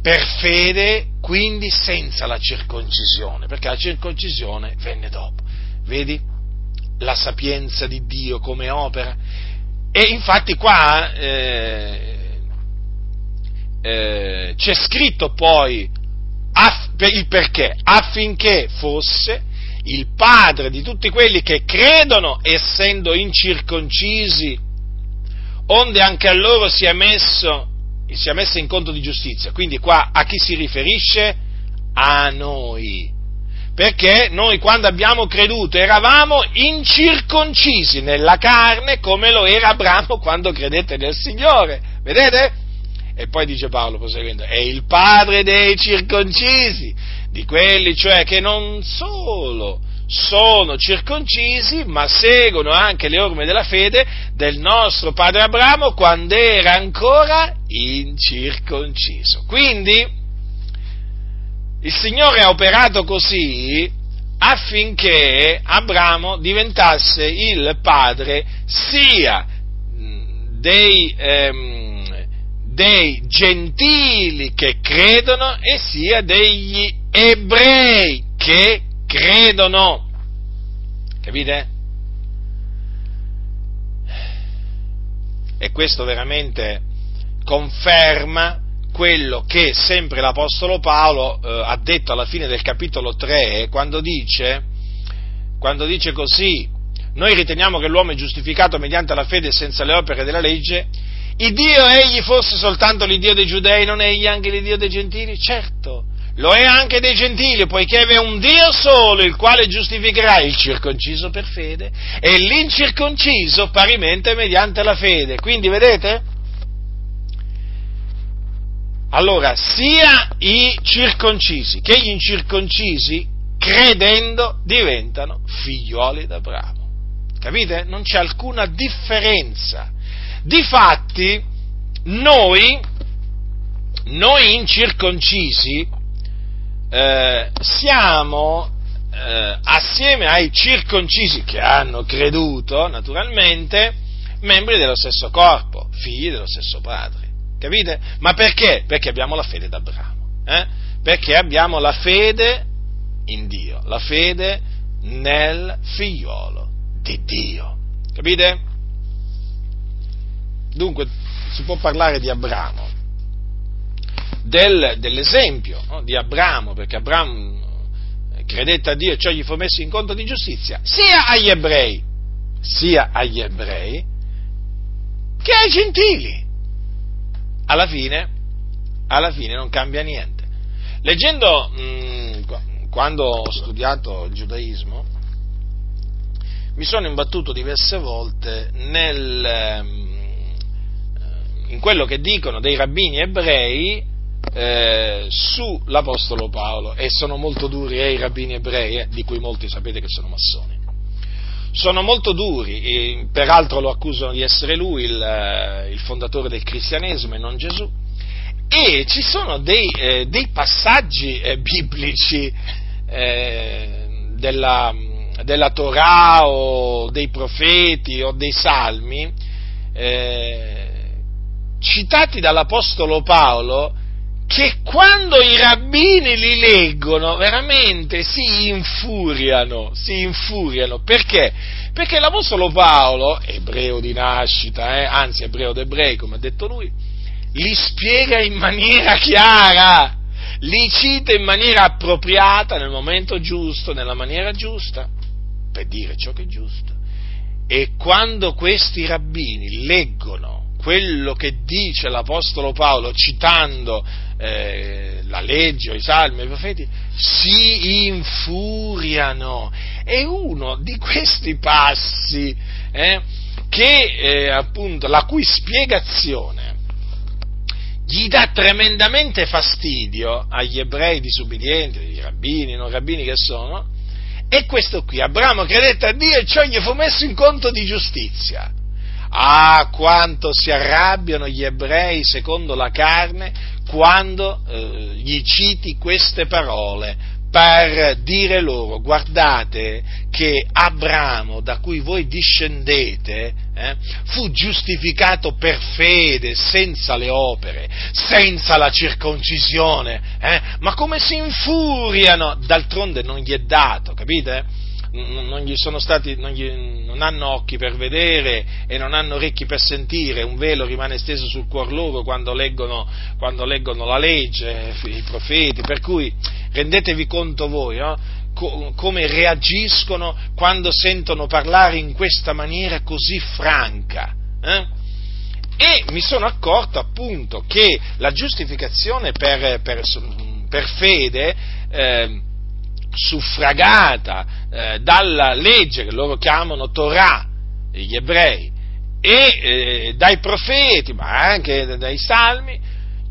per fede, quindi senza la circoncisione, perché la circoncisione venne dopo. Vedi la sapienza di Dio come opera? E infatti qua eh, eh, c'è scritto poi aff, il perché, affinché fosse il padre di tutti quelli che credono essendo incirconcisi, onde anche a loro sia messo, sia messo in conto di giustizia. Quindi qua a chi si riferisce? A noi. Perché noi quando abbiamo creduto eravamo incirconcisi nella carne come lo era Abramo quando credette nel Signore. Vedete? E poi dice Paolo, proseguendo, è il padre dei circoncisi, di quelli cioè che non solo sono circoncisi, ma seguono anche le orme della fede del nostro padre Abramo quando era ancora incirconciso. Quindi il Signore ha operato così affinché Abramo diventasse il padre sia dei, ehm, dei gentili che credono e sia degli ebrei che credono. Capite? E questo veramente conferma quello che sempre l'Apostolo Paolo eh, ha detto alla fine del capitolo 3, quando dice, quando dice così, noi riteniamo che l'uomo è giustificato mediante la fede senza le opere della legge, il Dio egli fosse soltanto l'Iddio dei giudei, non egli anche l'Iddio dei gentili? Certo, lo è anche dei gentili, poiché è un Dio solo il quale giustificherà il circonciso per fede e l'incirconciso parimente mediante la fede. Quindi vedete? Allora, sia i circoncisi che gli incirconcisi, credendo, diventano figlioli d'Abramo. Capite? Non c'è alcuna differenza Difatti, noi, noi incirconcisi, eh, siamo eh, assieme ai circoncisi che hanno creduto, naturalmente, membri dello stesso corpo, figli dello stesso padre. Capite? Ma perché? Perché abbiamo la fede d'Abramo. Eh? Perché abbiamo la fede in Dio, la fede nel figliolo di Dio. Capite? Dunque si può parlare di Abramo, del, dell'esempio no? di Abramo, perché Abramo eh, credette a Dio e ciò gli fu messo in conto di giustizia, sia agli ebrei, sia agli ebrei, che ai gentili. Alla fine, alla fine non cambia niente. Leggendo, mh, mm, quando ho studiato il giudaismo, mi sono imbattuto diverse volte nel, ehm, in quello che dicono dei rabbini ebrei eh, sull'Apostolo Paolo e sono molto duri eh, i rabbini ebrei, eh, di cui molti sapete che sono massoni. Sono molto duri, peraltro lo accusano di essere lui il, eh, il, fondatore del cristianesimo e non Gesù. E ci sono dei, eh, dei passaggi eh, biblici della, della Torah o dei profeti o dei salmi citati dall'Apostolo Paolo che quando i rabbini li leggono veramente si infuriano, si infuriano. Perché? Perché l'Apostolo Paolo, ebreo di nascita, eh, anzi ebreo d'ebrei come ha detto lui, li spiega in maniera chiara, li cita in maniera appropriata, nel momento giusto, nella maniera giusta, per dire ciò che è giusto. E quando questi rabbini leggono quello che dice l'Apostolo Paolo citando eh, la legge, i salmi, i profeti, si infuriano. E uno di questi passi, eh, che, eh, appunto, la cui spiegazione gli dà tremendamente fastidio agli ebrei disubbidienti, agli rabbini, non rabbini che sono, è questo qui. Abramo credette a Dio e ciò gli fu messo in conto di giustizia. Ah, quanto si arrabbiano gli ebrei secondo la carne quando eh, gli citi queste parole, per dire loro guardate che Abramo da cui voi discendete eh, fu giustificato per fede, senza le opere, senza la circoncisione, eh? ma come si infuriano, d'altronde non gli è dato, capite? Non gli sono stati, non, gli, non, hanno occhi per vedere e non hanno orecchi per sentire, un velo rimane steso sul cuor loro quando leggono, quando leggono la legge, i profeti, per cui rendetevi conto voi, no? Co- come reagiscono quando sentono parlare in questa maniera così franca. Eh? E mi sono accorto appunto che la giustificazione per, per, per fede eh, suffragata eh, dalla legge che loro chiamano Torah, gli ebrei, e eh, dai profeti, ma anche dai salmi,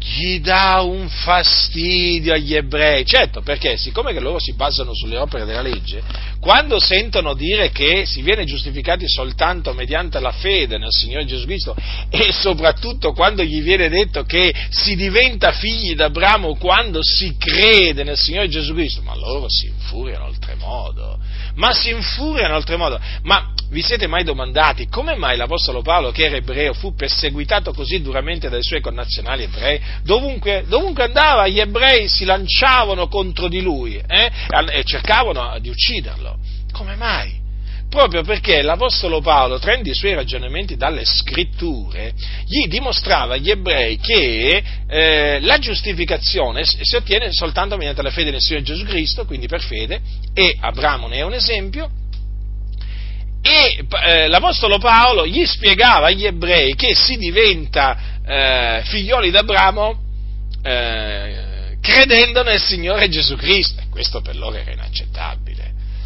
gli dà un fastidio agli ebrei. Certo, perché siccome che loro si basano sulle opere della legge, quando sentono dire che si viene giustificati soltanto mediante la fede nel Signore Gesù Cristo e soprattutto quando gli viene detto che si diventa figli d'Abramo quando si crede nel Signore Gesù Cristo, ma loro si infuriano oltremodo. Ma si infuriano oltremodo. Ma vi siete mai domandati come mai l'Apostolo Paolo, che era ebreo, fu perseguitato così duramente dai suoi connazionali ebrei? Dovunque, dovunque andava, gli ebrei si lanciavano contro di lui eh? e cercavano di ucciderlo. Come mai? Proprio perché l'Apostolo Paolo, traendo i suoi ragionamenti dalle scritture, gli dimostrava agli ebrei che eh, la giustificazione si ottiene soltanto mediante la fede nel Signore Gesù Cristo, quindi per fede, e Abramo ne è un esempio, e eh, l'Apostolo Paolo gli spiegava agli ebrei che si diventa eh, figlioli d'Abramo eh, credendo nel Signore Gesù Cristo. E questo per loro era inaccettabile.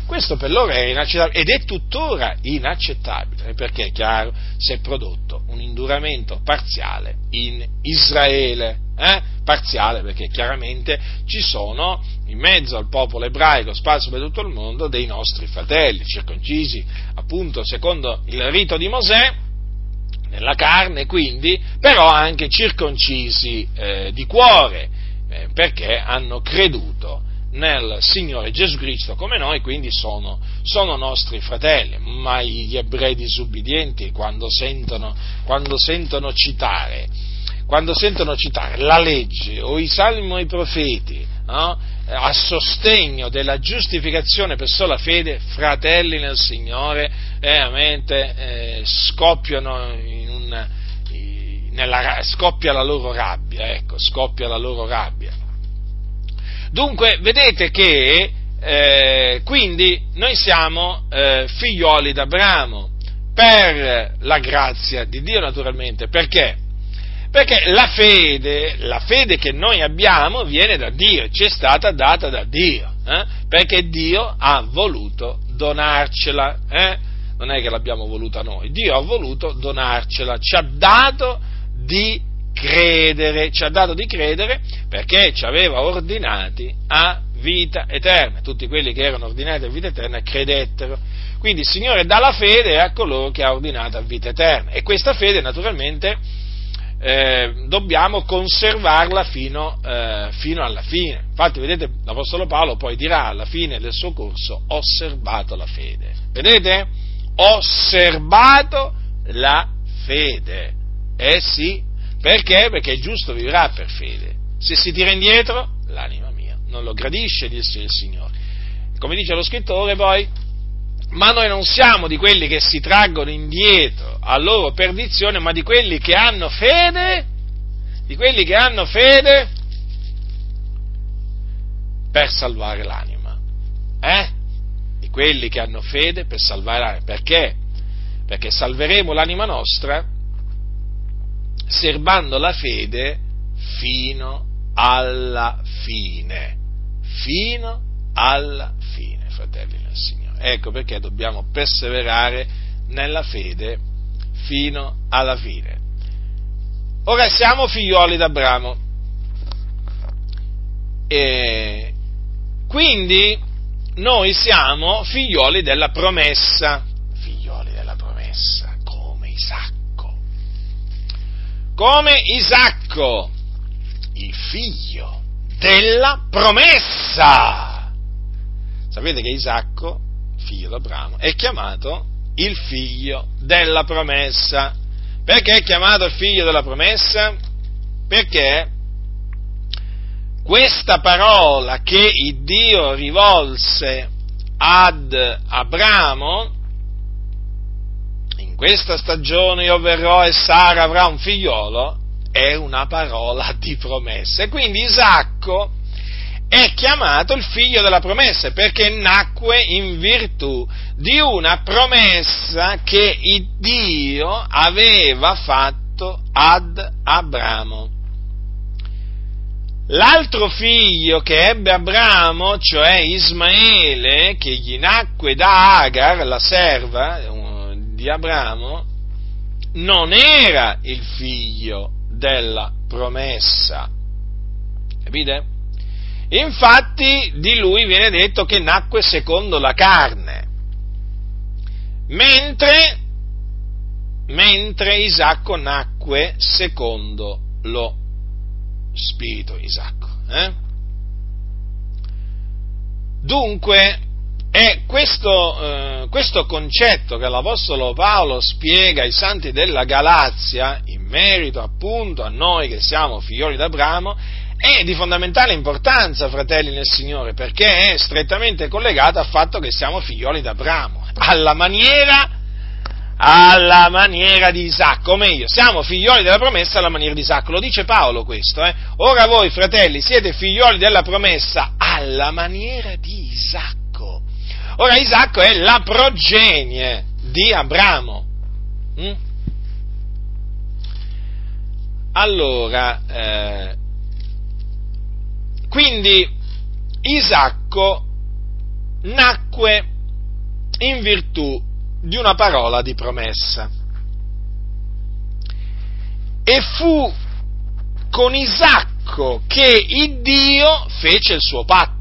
Questo per loro era inaccettabile ed è tuttora inaccettabile perché è chiaro si è prodotto un induramento parziale in Israele. Eh? Parziale perché chiaramente ci sono in mezzo al popolo ebraico sparso per tutto il mondo dei nostri fratelli, circoncisi appunto secondo il rito di Mosè, nella carne quindi, però anche circoncisi eh, di cuore, eh, perché hanno creduto nel Signore Gesù Cristo come noi, quindi sono, sono nostri fratelli, ma gli ebrei disubbidienti quando sentono, quando sentono citare, quando sentono citare la legge o i salmi o i profeti, no? a sostegno della giustificazione per sola fede, fratelli nel Signore, veramente eh, scoppiano in un, nella, scoppia la loro rabbia, ecco, scoppia la loro rabbia. Dunque, vedete che eh, quindi noi siamo eh, figlioli d'Abramo per la grazia di Dio naturalmente, perché? Perché la fede, la fede che noi abbiamo viene da Dio, ci è stata data da Dio, eh? perché Dio ha voluto donarcela, eh? non è che l'abbiamo voluta noi, Dio ha voluto donarcela, ci ha dato di credere, ci ha dato di credere perché ci aveva ordinati a vita eterna, tutti quelli che erano ordinati a vita eterna credettero. Quindi il Signore dà la fede a coloro che ha ordinato a vita eterna e questa fede naturalmente eh, dobbiamo conservarla fino, eh, fino, alla fine. Infatti, vedete, l'Apostolo Paolo poi dirà alla fine del suo corso: osservato la fede. Vedete? Osservato la fede. Eh sì, perché? Perché il giusto vivrà per fede. Se si tira indietro, l'anima mia non lo gradisce, disse il Signore. Come dice lo scrittore poi, ma noi non siamo di quelli che si traggono indietro a loro perdizione, ma di quelli che hanno fede, di quelli che hanno fede per salvare l'anima. Eh? Di quelli che hanno fede per salvare l'anima. Perché? Perché salveremo l'anima nostra serbando la fede fino alla fine. Fino alla fine, fratelli del Signore. Ecco perché dobbiamo perseverare nella fede fino alla fine. Ora siamo figlioli d'Abramo. E quindi noi siamo figlioli della promessa. Figlioli della promessa, come Isacco. Come Isacco, il figlio della promessa. sapete che Isacco, figlio di Abramo, è chiamato il figlio della promessa. Perché è chiamato il figlio della promessa? Perché questa parola che Dio rivolse ad Abramo, in questa stagione io verrò e Sara avrà un figliolo, è una parola di promessa. E quindi Isacco è chiamato il figlio della promessa perché nacque in virtù di una promessa che Dio aveva fatto ad Abramo. L'altro figlio che ebbe Abramo, cioè Ismaele, che gli nacque da Agar, la serva di Abramo, non era il figlio della promessa. Capite? Infatti di lui viene detto che nacque secondo la carne, mentre, mentre Isacco nacque secondo lo spirito Isacco. Eh? Dunque, è questo, eh, questo, concetto che l'Apostolo Paolo spiega ai santi della Galazia, in merito appunto a noi che siamo figlioli d'Abramo, è di fondamentale importanza, fratelli nel Signore, perché è strettamente collegato al fatto che siamo figlioli d'Abramo, alla maniera alla maniera di Isacco, o meglio, siamo figlioli della promessa alla maniera di Isacco, lo dice Paolo questo, eh? Ora voi, fratelli, siete figlioli della promessa alla maniera di Isacco. Ora Isacco è la progenie di Abramo. Mm? Allora, eh, quindi Isacco nacque in virtù di una parola di promessa. E fu con Isacco che il Dio fece il suo patto.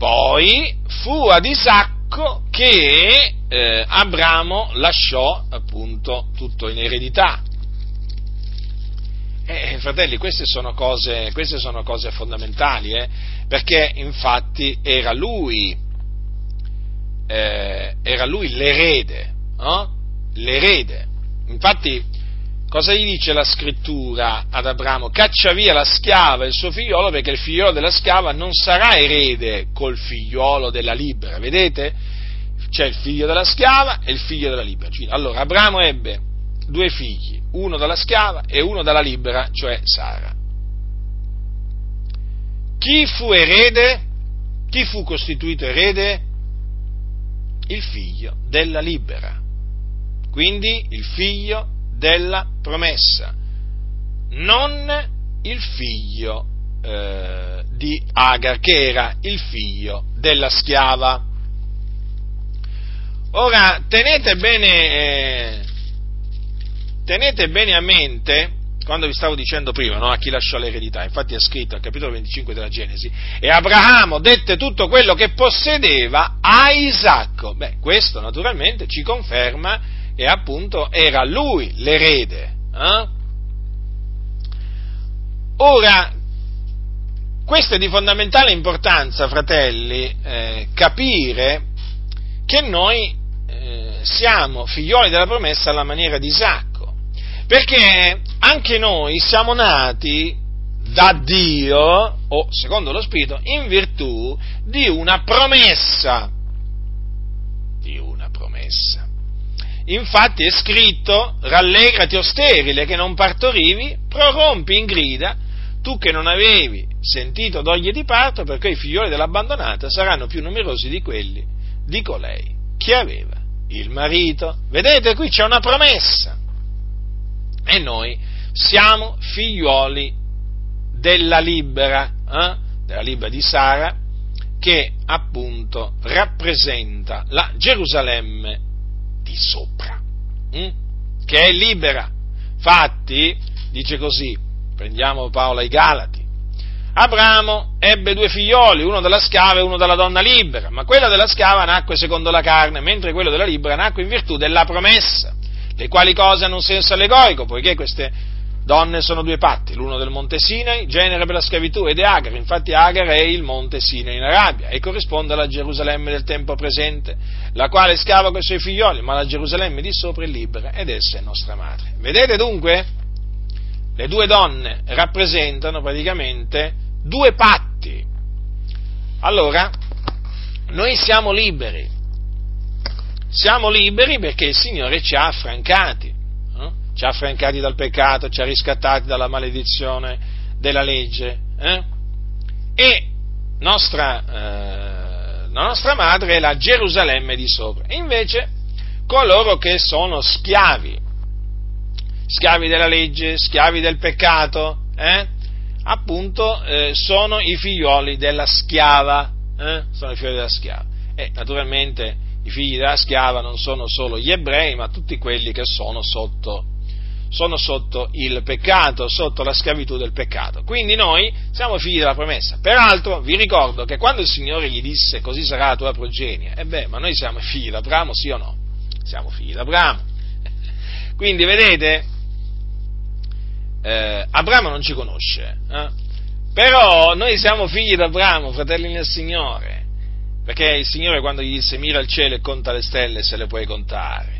Poi fu ad Isacco che eh, Abramo lasciò appunto tutto in eredità. Eh, fratelli, queste sono cose, queste sono cose fondamentali, eh, perché infatti era lui eh, era lui l'erede, l'erede. Infatti, cosa gli dice la scrittura ad Abramo? Caccia via la schiava e il suo figliolo perché il figliolo della schiava non sarà erede col figliolo della libera, vedete? C'è il figlio della schiava e il figlio della libera. Allora, Abramo ebbe due figli, uno dalla schiava e uno dalla libera, cioè Sara. Chi fu erede? Chi fu costituito erede? il figlio della libera, quindi il figlio della promessa, non il figlio eh, di Agar, che era il figlio della schiava. Ora, tenete bene, eh, tenete bene a mente quando vi stavo dicendo prima, no? a chi lasciò l'eredità, infatti è scritto al capitolo 25 della Genesi, e Abramo dette tutto quello che possedeva a Isacco. Beh, questo naturalmente ci conferma che appunto era lui l'erede. Eh? Ora, questo è di fondamentale importanza, fratelli, eh, capire che noi eh, siamo figlioli della promessa alla maniera di Isacco perché anche noi siamo nati da Dio, o secondo lo Spirito, in virtù di una promessa. Di una promessa. Infatti è scritto, rallegrati o sterile che non partorivi, prorompi in grida, tu che non avevi sentito doglie di parto, perché i figlioli dell'abbandonata saranno più numerosi di quelli di colei che aveva il marito. Vedete, qui c'è una promessa e noi siamo figlioli della libera, eh? della libera di Sara, che appunto rappresenta la Gerusalemme di sopra, hm? che è libera. Infatti, dice così, prendiamo Paolo ai Galati, Abramo ebbe due figlioli, uno della schiava e uno della donna libera, ma quella della schiava nacque secondo la carne, mentre quello della libera nacque in virtù della promessa le quali cose hanno un senso allegorico, poiché queste donne sono due patti, l'uno del monte Sinai, genere per la schiavitù, ed è Agar, infatti Agar è il monte Sinai in Arabia e corrisponde alla Gerusalemme del tempo presente, la quale è schiava con i suoi figlioli, ma la Gerusalemme di sopra è libera ed essa è nostra madre. Vedete dunque? Le due donne rappresentano praticamente due patti. Allora, noi siamo liberi, siamo liberi perché il Signore ci ha affrancati ci ha affrancati dal peccato, ci ha riscattati dalla maledizione della legge. Eh? E nostra, eh, la nostra madre è la Gerusalemme di sopra. Invece coloro che sono schiavi, schiavi della legge, schiavi del peccato, eh? appunto eh, sono i figlioli della schiava, eh? sono i figlioli della schiava. E naturalmente i figli della schiava non sono solo gli ebrei, ma tutti quelli che sono sotto sono sotto il peccato, sotto la schiavitù del peccato. Quindi noi siamo figli della promessa. Peraltro vi ricordo che quando il Signore gli disse così sarà la tua progenie, e beh, ma noi siamo figli d'Abramo, sì o no? Siamo figli d'Abramo. Quindi vedete, eh, Abramo non ci conosce, eh? però noi siamo figli d'Abramo, fratelli nel Signore, perché il Signore quando gli disse mira il cielo e conta le stelle se le puoi contare,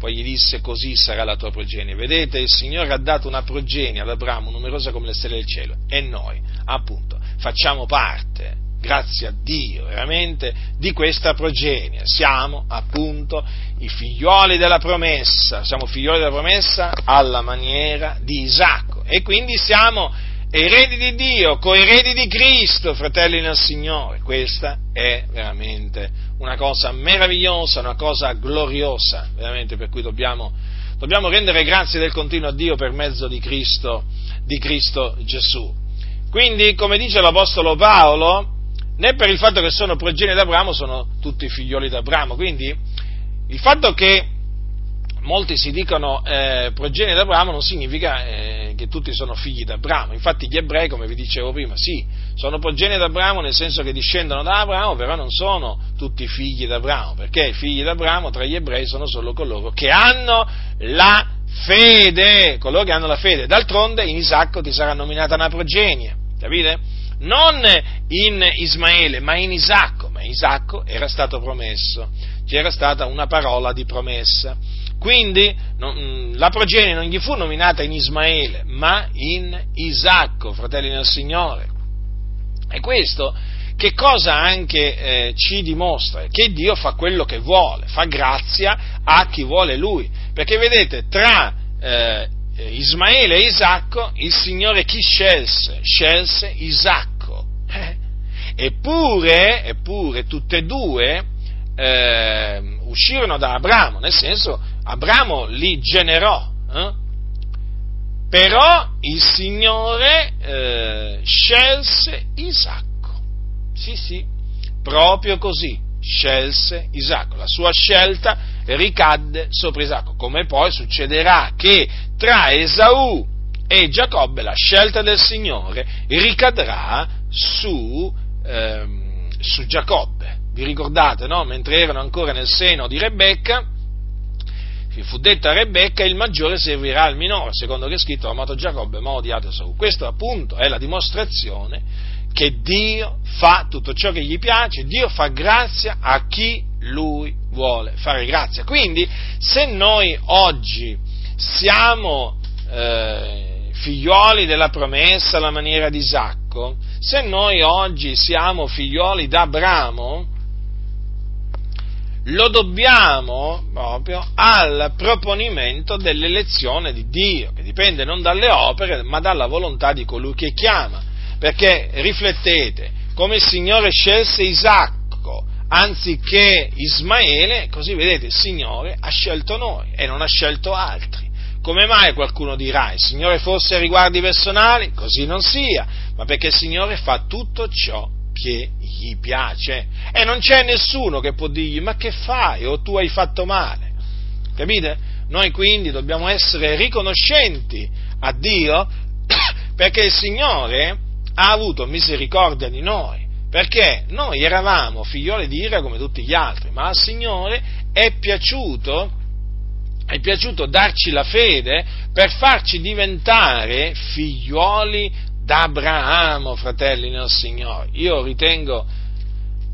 poi gli disse così sarà la tua progenie. Vedete, il Signore ha dato una progenie ad Abramo numerosa come le stelle del cielo e noi, appunto, facciamo parte, grazie a Dio, veramente, di questa progenie. Siamo, appunto, i figlioli della promessa, siamo figlioli della promessa alla maniera di Isacco e quindi siamo eredi di Dio, coeredi di Cristo, fratelli nel Signore. Questa è veramente una cosa meravigliosa, una cosa gloriosa, veramente, per cui dobbiamo, dobbiamo rendere grazie del continuo a Dio per mezzo di Cristo, di Cristo Gesù. Quindi, come dice l'Apostolo Paolo, né per il fatto che sono progenie d'Abramo sono tutti figlioli d'Abramo, quindi il fatto che molti si dicono eh, progenie d'Abramo non significa eh, che tutti sono figli d'Abramo. Infatti gli ebrei, come vi dicevo prima, sì, sono progenie d'Abramo nel senso che discendono da Abramo, però non sono tutti figli d'Abramo, perché i figli d'Abramo tra gli ebrei sono solo coloro che hanno la fede, coloro che hanno la fede. D'altronde in Isacco ti sarà nominata una progenie, capite? Non in Ismaele, ma in Isacco, ma Isacco era stato promesso, c'era stata una parola di promessa. Quindi non, mm, la progenie non gli fu nominata in Ismaele, ma in Isacco, fratelli del Signore. E questo che cosa anche eh, ci dimostra? Che Dio fa quello che vuole, fa grazia a chi vuole Lui. Perché vedete, tra eh, Ismaele e Isacco, il Signore chi scelse? Scelse Isacco. Eh? Eppure, eppure, tutte e due eh, uscirono da Abramo, nel senso Abramo li generò, eh? però il Signore eh, scelse Isacco. Sì, sì, proprio così, scelse Isacco. La sua scelta ricadde sopra Isacco, come poi succederà che tra Esaù e Giacobbe la scelta del Signore ricadrà su, ehm, su Giacobbe. Vi ricordate, no? Mentre erano ancora nel seno di Rebecca, fu detta a Rebecca, il maggiore servirà al minore, secondo che è scritto, amato Giacobbe, ma odiato Esaù. Questo appunto è la dimostrazione che Dio fa tutto ciò che gli piace, Dio fa grazia a chi lui vuole fare grazia. Quindi, se noi oggi siamo eh, figlioli della promessa alla maniera di Isacco, se noi oggi siamo figlioli d'Abramo, lo dobbiamo proprio al proponimento dell'elezione di Dio, che dipende non dalle opere, ma dalla volontà di colui che chiama. Perché riflettete, come il Signore scelse Isacco anziché Ismaele, così vedete il Signore ha scelto noi e non ha scelto altri. Come mai qualcuno dirà, il Signore forse riguardi personali? Così non sia, ma perché il Signore fa tutto ciò che gli piace. E non c'è nessuno che può dirgli ma che fai o tu hai fatto male. Capite? Noi quindi dobbiamo essere riconoscenti a Dio perché il Signore ha avuto misericordia di noi. Perché noi eravamo figlioli di ira come tutti gli altri, ma al Signore è piaciuto è piaciuto darci la fede per farci diventare figliuoli d'Abramo, fratelli nel Signore. Io ritengo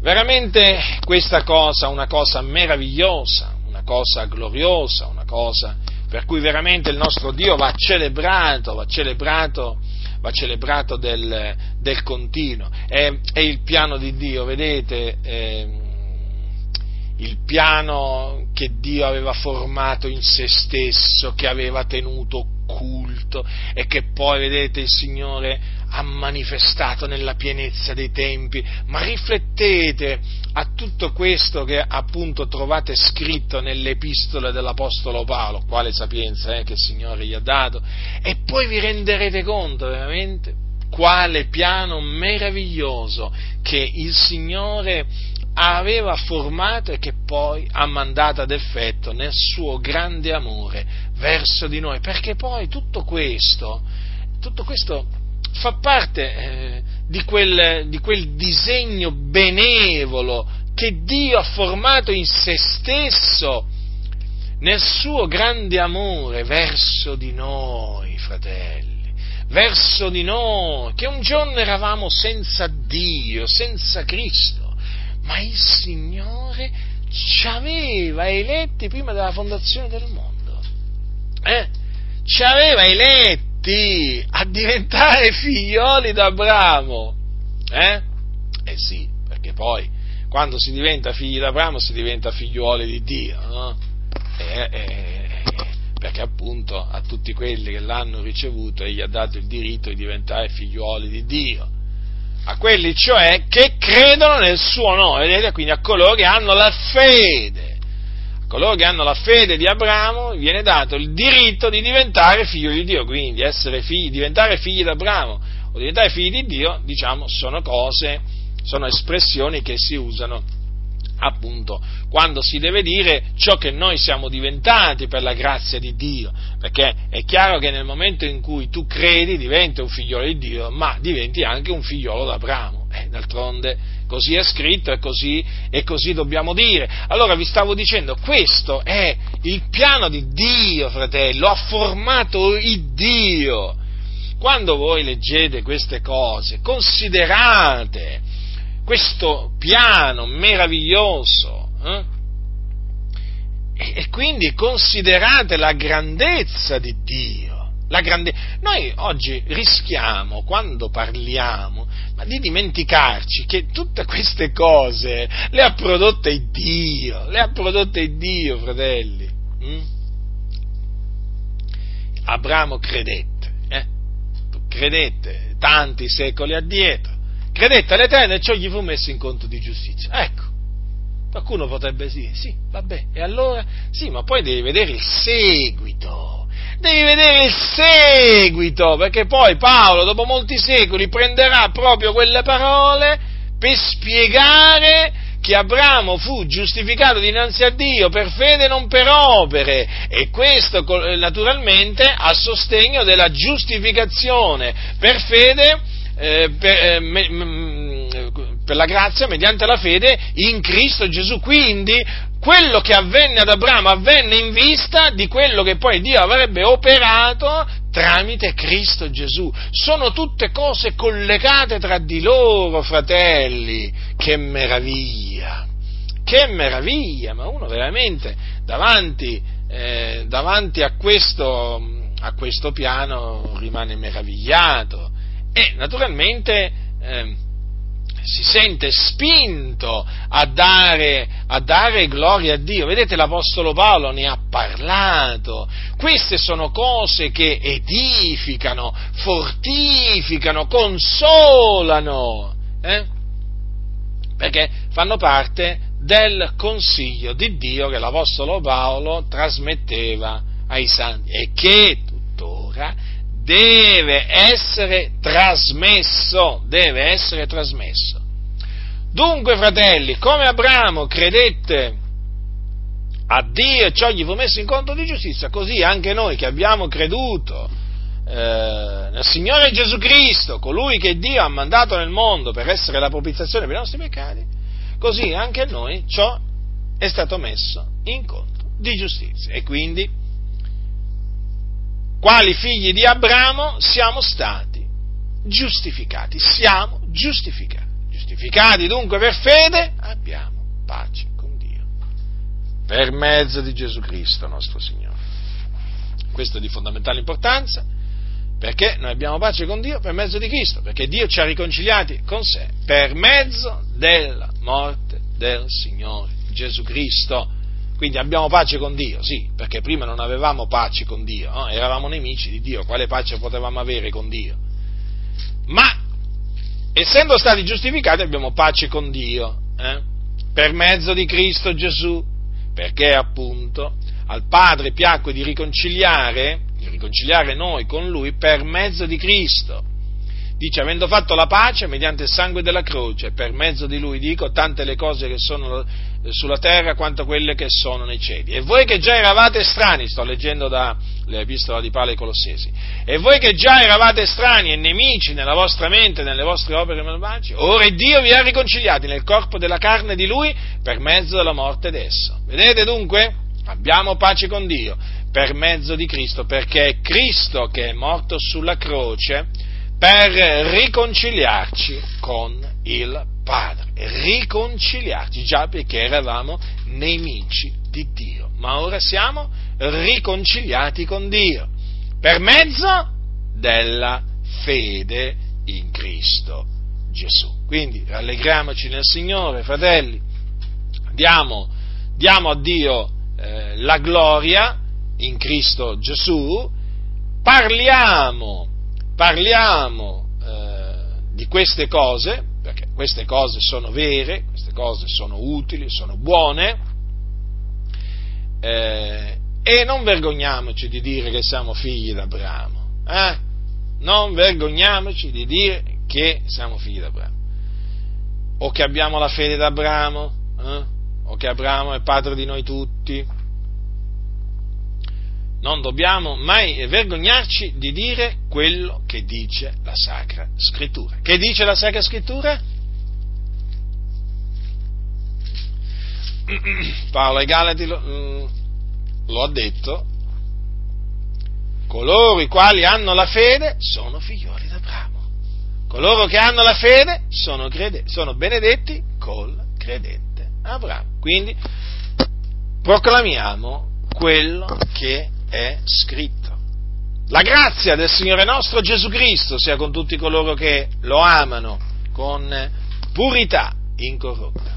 veramente questa cosa una cosa meravigliosa, una cosa gloriosa, una cosa per cui veramente il nostro Dio va celebrato, va celebrato, va celebrato del, del continuo. È, è, il piano di Dio, vedete? Eh, il piano che Dio aveva formato in se stesso, che aveva tenuto occulto e che poi, vedete, il Signore ha manifestato nella pienezza dei tempi. Ma riflettete a tutto questo che appunto trovate scritto nelle epistole dell'Apostolo Paolo, quale sapienza eh, che il Signore gli ha dato, e poi vi renderete conto veramente quale piano meraviglioso che il Signore aveva formato e che poi ha mandato ad effetto nel suo grande amore verso di noi, perché poi tutto questo, tutto questo fa parte eh, di, quel, di quel disegno benevolo che Dio ha formato in se stesso nel suo grande amore verso di noi, fratelli, verso di noi, che un giorno eravamo senza Dio, senza Cristo ma il Signore ci aveva eletti prima della fondazione del mondo. Eh? Ci aveva eletti a diventare figlioli d'Abramo. Eh? Eh sì, perché poi quando si diventa figli d'Abramo si diventa figliuoli di Dio, no? Eh, eh, perché appunto a tutti quelli che l'hanno ricevuto egli ha dato il diritto di diventare figliuoli di Dio a quelli cioè che credono nel suo nome, vedete? Quindi a coloro che hanno la fede, a coloro che hanno la fede di Abramo viene dato il diritto di diventare figlio di Dio, quindi essere figli, diventare figli di Abramo o diventare figli di Dio, diciamo, sono cose, sono espressioni che si usano appunto quando si deve dire ciò che noi siamo diventati per la grazia di Dio, perché è chiaro che nel momento in cui tu credi diventi un figliolo di Dio, ma diventi anche un figliolo d'Abramo, eh, d'altronde così è scritto e così, e così dobbiamo dire. Allora vi stavo dicendo, questo è il piano di Dio, fratello, ha formato il Dio. Quando voi leggete queste cose, considerate questo piano meraviglioso. Eh? E, e, quindi considerate la grandezza di Dio. Grande... Noi oggi rischiamo, quando parliamo, di dimenticarci che tutte queste cose le ha prodotte Dio, le ha prodotte Dio, fratelli. Mm? Abramo credette, eh? credette tanti secoli addietro credette all'Eterno e ciò gli fu messo in conto di giustizia. Ecco, qualcuno potrebbe dire, sì, vabbè, e allora? Sì, ma poi devi vedere il seguito, devi vedere il seguito, perché poi Paolo, dopo molti secoli, prenderà proprio quelle parole per spiegare che Abramo fu giustificato dinanzi a Dio per fede e non per opere e questo naturalmente a sostegno della giustificazione per fede eh, per, eh, me, mm, per la grazia mediante la fede in Cristo Gesù. Quindi quello che avvenne ad Abramo avvenne in vista di quello che poi Dio avrebbe operato tramite Cristo Gesù. Sono tutte cose collegate tra di loro, fratelli. Che meraviglia! Che meraviglia! Ma uno veramente davanti, eh, davanti a, questo, a questo piano rimane meravigliato e naturalmente eh, si sente spinto a dare, a dare, gloria a Dio. Vedete, l'Apostolo Paolo ne ha parlato. Queste sono cose che edificano, fortificano, consolano, eh? perché fanno parte del consiglio di Dio che l'Apostolo Paolo trasmetteva ai santi e che tuttora deve essere trasmesso, deve essere trasmesso. Dunque, fratelli, come Abramo credette a Dio e ciò gli fu messo in conto di giustizia, così anche noi che abbiamo creduto eh, nel Signore Gesù Cristo, colui che Dio ha mandato nel mondo per essere la propiziazione per i nostri peccati, così anche a noi ciò è stato messo in conto di giustizia. E quindi quali figli di Abramo, siamo stati giustificati. Siamo giustificati. Giustificati dunque per fede, abbiamo pace con Dio. Per mezzo di Gesù Cristo, nostro Signore. Questo è di fondamentale importanza perché noi abbiamo pace con Dio per mezzo di Cristo, perché Dio ci ha riconciliati con sé per mezzo della morte del Signore Gesù Cristo. Quindi abbiamo pace con Dio, sì, perché prima non avevamo pace con Dio, no? eravamo nemici di Dio, quale pace potevamo avere con Dio? Ma essendo stati giustificati abbiamo pace con Dio, eh? per mezzo di Cristo Gesù, perché appunto al Padre piacque di riconciliare di riconciliare noi con Lui per mezzo di Cristo. Dice, avendo fatto la pace mediante il sangue della croce, per mezzo di Lui dico tante le cose che sono sulla terra quanto quelle che sono nei cieli. E voi che già eravate strani, sto leggendo dall'epistola di Pale ai Colossesi, e voi che già eravate strani e nemici nella vostra mente, nelle vostre opere malvagie, ora Dio vi ha riconciliati nel corpo della carne di Lui per mezzo della morte d'esso. Vedete dunque? Abbiamo pace con Dio per mezzo di Cristo, perché è Cristo che è morto sulla croce per riconciliarci con il Padre. Riconciliarci, già perché eravamo nemici di Dio, ma ora siamo riconciliati con Dio per mezzo della fede in Cristo Gesù. Quindi rallegriamoci nel Signore, fratelli, diamo, diamo a Dio eh, la gloria in Cristo Gesù, parliamo, parliamo eh, di queste cose, perché queste cose sono vere, queste cose sono utili, sono buone, eh, e non vergogniamoci di dire che siamo figli d'Abramo, eh? non vergogniamoci di dire che siamo figli d'Abramo, o che abbiamo la fede d'Abramo, eh? o che Abramo è padre di noi tutti, non dobbiamo mai vergognarci di dire quello che dice la Sacra Scrittura. Che dice la Sacra Scrittura? Paolo ai Galati lo, mm, lo ha detto, coloro i quali hanno la fede sono figlioli d'Abramo. Coloro che hanno la fede sono, crede, sono benedetti col credente Abramo. Quindi proclamiamo quello che è scritto. La grazia del Signore nostro Gesù Cristo sia con tutti coloro che lo amano con purità incorrotta.